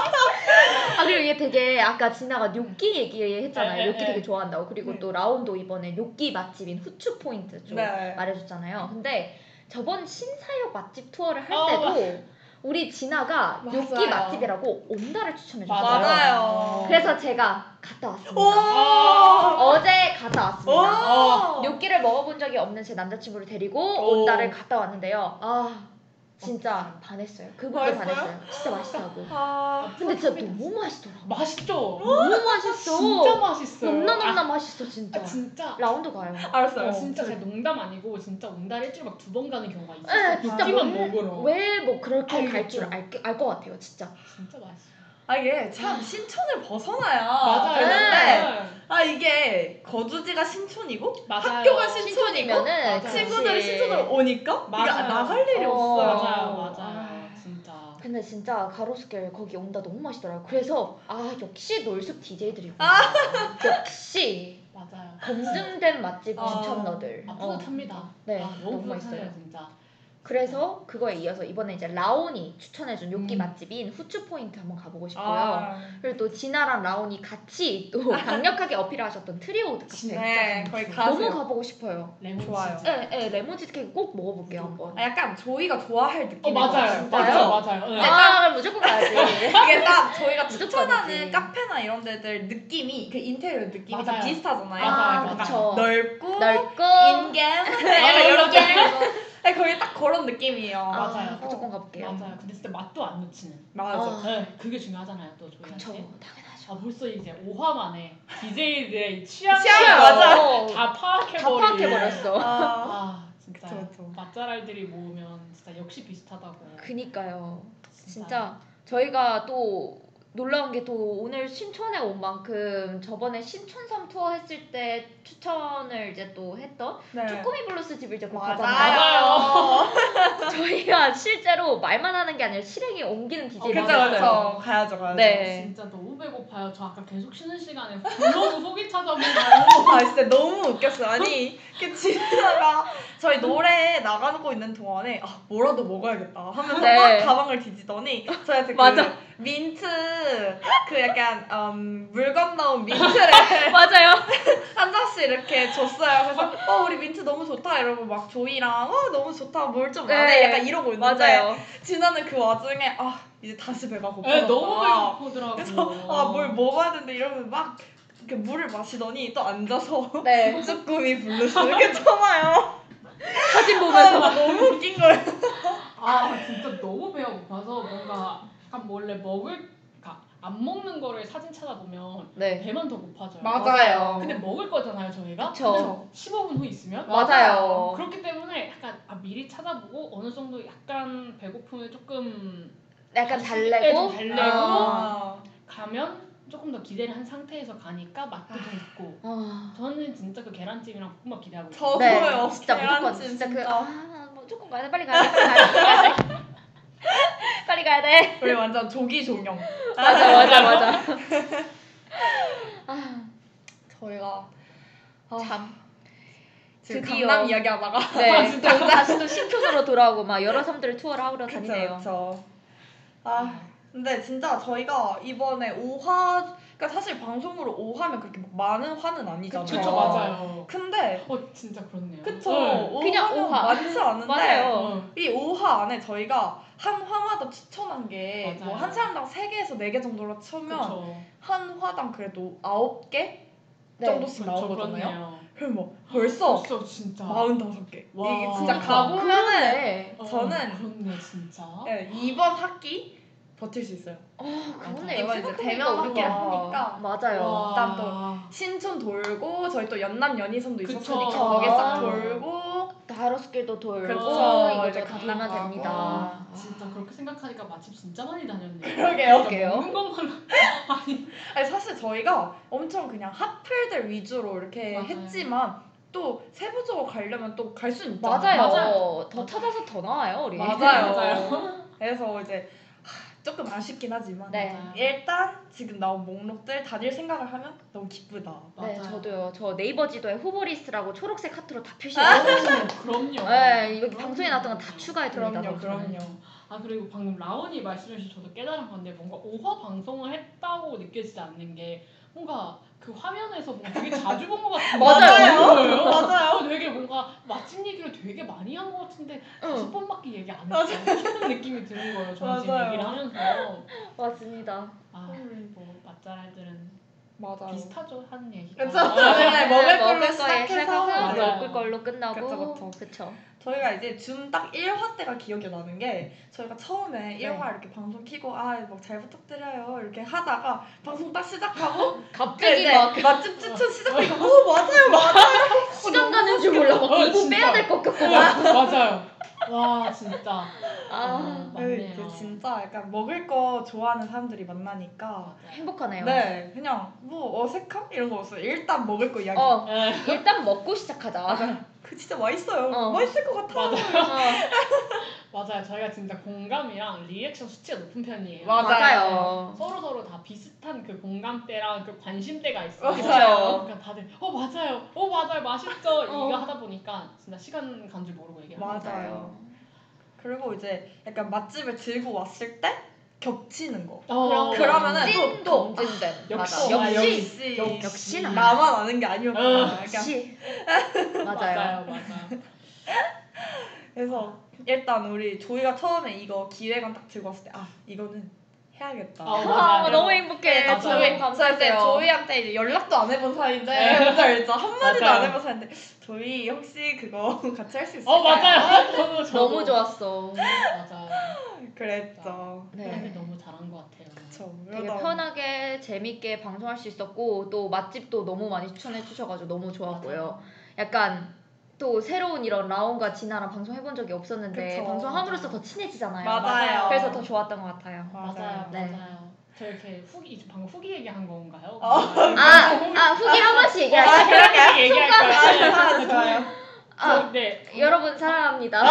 아 그리고 이게 되게 아까 진아가 뇨끼 얘기했잖아요. 네, 뇨끼 네, 되게 네. 좋아한다고. 그리고 네. 또 라온도 이번에 뇨끼 맛집인 후추 포인트 좀 네. 말해줬잖아요. 근데 저번 신사역 맛집 투어를 할 아, 때도 우리 진아가 맞아요. 맛집이라고 온다를 추천해줬어요. 맞아요. 그래서 제가 갔다 왔습니다. 오 어제 갔다 왔습니다. 오 뇨끼를 먹어본 적이 없는 제 남자친구를 데리고 오. 온다를 갔다 왔는데요. 아 진짜 반했어요. 그분도 맛있어요? 반했어요. 진짜 맛있다고. 아, 근데 진짜 너무 맛있더라고. 맛있죠? 너무 맛있어. 진짜 맛있어요. 넘나 넘나 아, 맛있어 진짜. 아, 진짜. 라운드 가요. 알았어요 어, 진짜 제 농담 아니고 진짜 온달 일주일 막 두 번 가는 경우가 네, 있었어요. 진짜 먹으러. 왜 뭐 그렇게 갈줄 또. 알것 같아요, 진짜. 진짜 맛있어. 아 이게 참 신촌을 벗어나야 맞아요. 되는데 네. 아 이게 거주지가 신촌이고 맞아요. 학교가 신촌이고 신촌이면은 맞아요. 친구들이 그치. 신촌으로 오니까 맞아요. 나갈 일이 어, 없어요 맞아요, 맞아요. 아. 진짜. 근데 진짜 가로수길 거기 온다 너무 맛있더라고요. 그래서 아 역시 놀숲 DJ들이구나. 아. 역시 맞아요. 검증된 맛집 아. 추천러들. 아 어. 뿌듯합니다. 네, 아, 너무 너무 맛있어요. 진짜. 그래서 그거에 이어서 이번에 이제 라온이 추천해준 뇨끼 음. 맛집인 후추 포인트 한번 가보고 싶고요. 아, 그리고 또 진아랑 라온이 같이 또 강력하게 어필하셨던 트리오드 카페 네, 거의 너무 가세요. 가보고 싶어요. 레몬 좋아요. 네, 네 레몬 치즈 케이크 꼭 먹어볼게요 한번. 아, 약간 저희가 좋아할 느낌. 어 맞아요. 맞아요. 맞아요. 네. 아 무조건 가야지. 이게 딱 저희가. 추천하는 카페나 이런 데들 느낌이 그 인테리어 느낌이 다 맞아요. 비슷하잖아요. 맞아요, 아 맞아요. 그쵸. 넓고 넓고 약간 이런 인간. 네, 거의 딱 그런 느낌이에요. 아, 맞아요. 무조건 가볼게요. 맞아요. 근데 진짜 맛도 안 놓치는. 맞아. 아. 네, 그게 중요하잖아요, 또 저희한테. 그쵸 당연하죠. 아 벌써 이제 5화 만에 DJ들의 취향을 취향을 맞아. 어, 다 파악해 다 파악해버렸어. 아, 아 진짜 그쵸, 그쵸. 맛잘알들이 모으면 진짜 역시 비슷하다고. 그니까요. 진짜 저희가 또 놀라운 게 또 오늘 신촌에 온 만큼 저번에 신촌섬 투어 했을 때 추천을 이제 또 했던 네. 쭈꾸미 블루스 집을 이제 곧. 가잖아요. 저희가 실제로 말만 하는 게 아니라 실행에 옮기는 DJ를 맞아요. 그쵸. 가야죠, 가야죠. 네. 진짜 너무 배고파요. 저 아까 계속 쉬는 시간에 불러도 속이 찾아보고 아 진짜 너무 웃겼어요. 아니 그 지나가 저희 노래 나가고 있는 동안에 아 뭐라도 먹어야겠다 하면서 네. 막 가방을 뒤지더니 저한테 그 맞아. 민트 그 약간 음, 물 건너온 민트를 맞아요. 한 잔씩 이렇게 줬어요. 그래서 어 우리 민트 너무 좋다 이러고 막 조이랑 어 너무 좋다 뭘 좀 안해 네. 약간 이러고 있는데 맞아요. 진아는 그 와중에 아 이제 다시 배가 네, 고파졌다. 너무 배고프더라고. 그래서 아뭘 먹어야 되는데 이러면 막 이렇게 물을 마시더니 또 앉아서 네. 쭈꾸미 블루스 이렇게 쳐봐요. 사진 아, 보면서 너무 웃긴 거예요. 아 진짜 너무 배가 고파서 뭔가 약간 원래 먹을 그러니까 안 먹는 거를 사진 찾아보면 네. 배만 더 고파져요. 맞아요. 근데 먹을 거잖아요 저희가. 그쵸. 15분 후 있으면. 맞아요. 그렇기 때문에 약간 아, 미리 찾아보고 어느 정도 약간 배고픔을 조금 약간 네, 달래고 좀 달래고. 아, 가면 조금 더 기대를 한 상태에서 가니까 맛도 더 있고. 아, 저는 진짜 그 계란찜이랑 볶음밥 기대하고 있어요. 저도- 네, 저도요. 진짜 무조건 계란찜 진짜 그. 아, 뭐 조금 가야 돼 빨리 가야 돼 빨리 가야 돼 빨리 가야 돼 우리 완전 조기 종영. 맞아 맞아 맞아 아, 저희가 아, 참 지금 드디어. 강남 이야기하다가 네, 또 다시 또 신촌으로 돌아오고 막 여러 섬들을 투어를 하러 그쵸 다니네요. 그쵸. 아 근데 진짜 저희가 이번에 5화 그러니까 사실 방송으로 5화면 그렇게 막 많은 화는 아니잖아요. 그쵸, 그쵸 맞아요. 근데 어 진짜 그렇네요. 그쵸. 네. 5화면 그냥 오화. 많지 않은데 맞아요. 어. 이 5화 안에 저희가 한 화마다 추천한 게 뭐. 한 사람당 3개에서 4개 정도로 치면 그쵸. 한 화당 그래도 9개 네. 정도씩 그쵸, 나오거든요. 그렇네요. 그럼 뭐 벌써 벌써 진짜. 45개. 와. 이게 진짜. 가보면은. 어, 저는 그렇네 진짜. 네, 이번 학기 버틸 수 있어요. 어, 그러네. 이번 이제 대면 학기를 하니까 맞아요. 와. 일단 또 신촌 돌고 저희 또 연남 연희섬도 그쵸. 있었으니까 거기 싹 아. 돌고 하루스길도 돌고. 이거 이제 강남 됩니다. 가고. 진짜 그렇게 생각하니까 맛집 진짜 많이 다녔네. 그러게요. 그러게요. 먹는 것만 아니 아니 사실 저희가 엄청 그냥 핫플들 위주로 이렇게 맞아요. 했지만 또 세부적으로 가려면 또 갈 수는 있잖아요. 맞아요. 맞아요. 더 찾아서 더 나와요 우리. 맞아요. 맞아요. 그래서 이제 하, 조금 아쉽긴 하지만 네. 일단 지금 나온 목록들 다닐 생각을 하면 너무 기쁘다. 네, 맞아요. 저도요. 저 네이버 지도에 후보 리스트라고 초록색 하트로 다 아, 표시해놨어요. 그럼요. 네, 이거 방송에 나왔던 건 다 추가해둡니다. 그럼요, 방송에. 그럼요. 아 그리고 방금 라온이 말씀해주신 저도 깨달은 건데 뭔가 5화 방송을 했다고 느껴지지 않는 게 뭔가 그 화면에서 뭔가 되게 자주 본 것 같은 맞아요. 거예요. 맞아요. 어, 되게 뭔가 맛집 얘기를 되게 많이 한 것 같은데 다섯 응, 번밖에 얘기 안 했다 이런 느낌이 드는 거예요. 저는 맞아요. 얘기를 하면서 맞습니다. 아 뭐 맛잘알들은 맞아요. 비슷하죠 하는 얘기가. 그쵸. 네, 먹을 걸로 시작해서 맞아요. 먹을 걸로 끝나고 그쵸, 그쵸. 그쵸. 저희가 이제 줌 딱 1화 때가 기억이 나는 게 저희가 처음에 1화 이렇게 방송 키고 아뭐잘 부탁드려요 이렇게 하다가 방송 딱 시작하고 갑자기 이제 막 맛집 추천 시작하니까 어 맞아요 맞아요 시간 가는 줄 몰라 막 어, 2부 진짜. 빼야 될 것 같고 어, 막. 맞아요. 와 진짜. 아, 아, 맞네요. 이게 진짜 약간 먹을 거 좋아하는 사람들이 만나니까 행복하네요. 네 그냥 뭐 어색함 이런 거 없어요 일단 먹을 거 이야기 어, 네. 일단 먹고 시작하자. 그 진짜 맛있어요 어. 맛있을 것 같아 맞아요. 어, 맞아요. 저희가 진짜 공감이랑 리액션 수치가 높은 편이에요. 맞아요. 서로 서로 다 비슷한 그 공감대랑 그 관심대가 있어요. 맞아요. 그러니까 다들 어 맞아요, 어 맞아요, 맛있죠 어. 이거 하다 보니까 진짜 시간 간 줄 모르고 얘기하는 맞아요. 그리고 이제 약간 맛집을 들고 왔을 때 겹치는 거. 어, 그러면은 찐 또- 검증된 역시. 맞아. 아, 역시 역시 역시나. 나만 아는 게 아니었구나. 어. 역시 맞아요, 맞아요. 맞아요. 그래서 일단 우리 조이가 처음에 이거 기획안 딱 들고 왔을 때 아 이거는 해야겠다. 어, 아, 맞아요. 너무 행복해. 맞아요. 조이 그때 감사해요. 조이한테 이제 연락도 안 해본 사이인데 네. 알죠 알죠 한 마디도 맞아요. 안 해본 사이인데 조이 혹시 그거 같이 할 수 있을까요? 어 맞아요. 저도 저도 너무 좋았어. 맞아요. 그랬죠. 네. 네. 너무 잘한 것 같아요. 그쵸. 되게 그러다 편하게 재밌게 방송할 수 있었고 또 맛집도 너무 많이 추천해 주셔가지고 너무 좋았고요. 약간 또 새로운 이런 라온과 진아랑 방송해본 적이 없었는데 그쵸. 방송함으로써 더 친해지잖아요. 맞아요. 그래서 더 좋았던 것 같아요. 맞아요, 네. 맞아요. 저 이렇게 후기 이제 방금 후기 얘기한 건가요? 어. 아, 아 후기 한 번씩 아, 얘기할게요. 그럴까요? 얘기할 아, 거예요. 좋아요. 아, 네. 여러분 사랑합니다.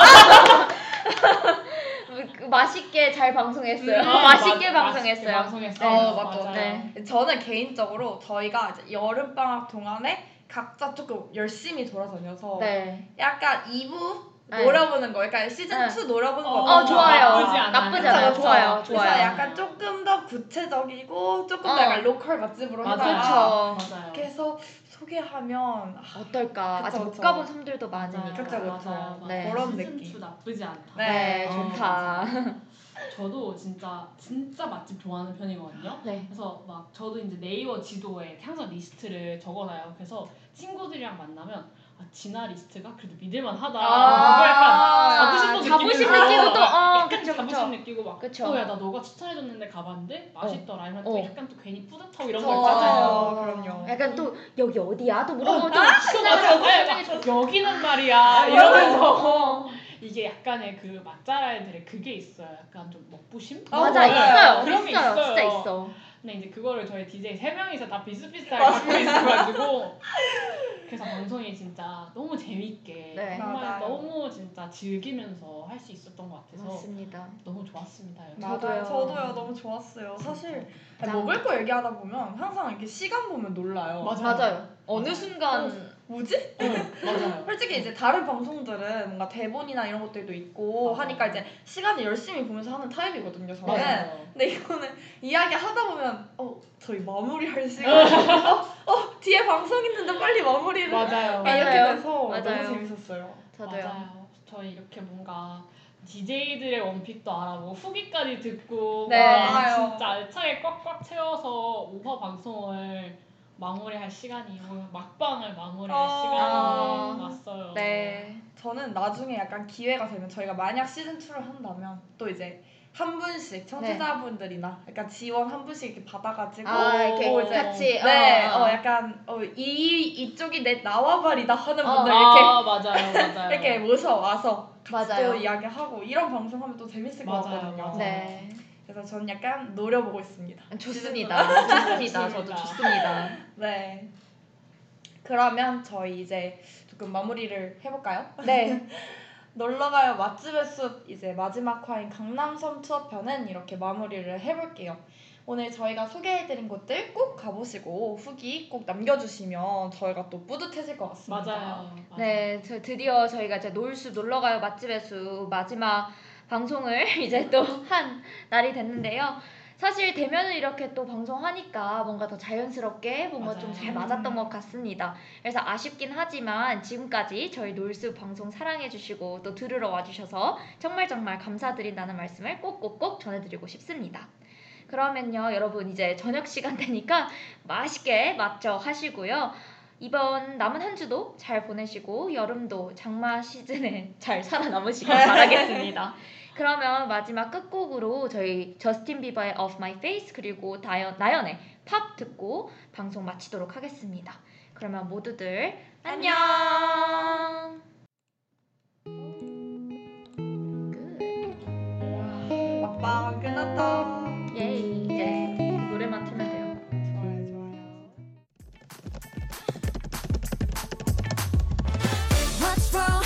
그 맛있게 잘 방송했어요. 음, 아, 맛있게 맞- 방송했어요. 방송했어요. 어, 맞죠. 네. 저는 개인적으로 저희가 이제 여름 방학 동안에 각자 조금 열심히 돌아다녀서 네. 약간 2부 네. 노려보는 거, 그러니까 시즌 네. 2 노려보는 거. 어, 어 좋아요. 나쁘지 않아요. 나쁘지 않아요. 그쵸. 좋아요. 그래서 좋아요. 약간 조금 더 구체적이고 조금 더 어. 약간 로컬 맛집으로. 맞아요. 그래서 소개하면 아, 어떨까? 그쵸, 아직 못 그쵸. 가본 섬들도 많으니까. 맞아요. 맞아요. 네. 그런 시즌 느낌. 2 나쁘지 않다. 네. 네, 어, 좋다. 저도 진짜 진짜 맛집 좋아하는 편이거든요. 네. 그래서 막 저도 이제 네이버 지도에 항상 리스트를 적어놔요. 그래서 친구들이랑 만나면 아, 진아 리스트가 그래도 믿을만 하다. 아, 그거 약간 자부심도 자부심 느끼면서 느끼고 또 어, 약간 그쵸 자부심 그쵸. 느끼고 막 그쵸. 어, 야, 나 너가 추천해줬는데 가봤는데 맛있더라. 이러면 또 어. 약간 또 괜히 뿌듯하고 이런. 거 있잖아요. 맞아요. 그럼요. 약간 또 여기 어디야? 또 물어보면 또또 맞아요. 친해져서 네. 여기는 말이야 이러면서 어. 이게 약간의 그 맛잘알들의 그게 있어요. 약간 좀 먹부심? 어, 맞아 맞아요. 있어요. 그런 게 있어요. 있어요. 진짜 있어. 근데 이제 그거를 저희 DJ 세 명이서 다 비슷비슷하게 갖고 있어가지고 그래서 방송이 진짜 너무 재밌게 네. 정말 맞아요. 너무 진짜 즐기면서 할 수 있었던 것 같아서 맞습니다. 너무 좋았습니다. 저도요. 저도요. 너무 좋았어요. 사실 짠. 먹을 거 얘기하다 보면 항상 이렇게 시간 보면 놀라요. 맞아요. 맞아요. 어느 맞아요. 순간 뭐지? 응, 맞아요. 솔직히 이제 다른 방송들은 뭔가 대본이나 이런 것들도 있고 맞아요. 하니까 이제 시간을 열심히 보면서 하는 타입이거든요. 저는. 맞아요. 근데 이거는 이야기 하다 보면 어 저희 마무리할 시간. 어, 어 뒤에 방송 있는데 빨리 마무리를. 맞아요. 이렇게 맞아요. 돼서 맞아요. 너무 재밌었어요. 저도요. 맞아요. 저희 이렇게 뭔가 DJ들의 원픽도 알아보고 후기까지 듣고 네. 막 맞아요. 진짜 알차게 꽉꽉 채워서 5화 방송을 마무리할 시간이 오늘 막방을 마무리할 어. 시간이 왔어요. 네. 저는 나중에 약간 기회가 되면 저희가 만약 시즌 2를 한다면 또 이제 한 분씩 청취자분들이나 약간 지원 한 분씩 이렇게 받아가지고 아 이렇게 뭐 이제 같이 네, 어, 어, 약간 어, 이 이쪽이 내 나와버리다 하는 어, 분들 이렇게 아 맞아요, 맞아요. 이렇게 모셔 와서 같이 맞아요. 또 이야기하고 이런 방송하면 또 재밌을 것 맞아요, 같거든요. 맞아요. 네. 그래서 저는 약간 노려보고 있습니다. 좋습니다. 좋습니다. 저도 좋습니다. 네. 그러면 저희 이제 조금 마무리를 해볼까요? 네. 놀러가요 맛집의 숲 이제 마지막 화인 강남섬 투어편은 이렇게 마무리를 해볼게요. 오늘 저희가 소개해드린 곳들 꼭 가보시고 후기 꼭 남겨주시면 저희가 또 뿌듯해질 것 같습니다. 맞아요. 맞아요. 네, 저 드디어 저희가 이제 놀수 놀러가요 맛집의 수 마지막 방송을 이제 또 한 날이 됐는데요. 사실 대면을 이렇게 또 방송하니까 뭔가 더 자연스럽게 뭔가 좀 잘. 맞았던 것 같습니다. 그래서 아쉽긴 하지만 지금까지 저희 놀수 방송 사랑해주시고 또 들으러 와주셔서 정말 정말 감사드린다는 말씀을 꼭꼭꼭 전해드리고 싶습니다. 그러면요, 여러분 이제 저녁 시간 되니까 맛있게 맛저 하시고요. 이번 남은 한 주도 잘 보내시고 여름도 장마 시즌에 잘 살아남으시길 바라겠습니다. 그러면 마지막 끝곡으로 저희 저스틴 비버의 Off My Face 그리고 다연, 나연의 팝 듣고 방송 마치도록 하겠습니다. 그러면 모두들 안녕. 끝. 막방 끝났다. from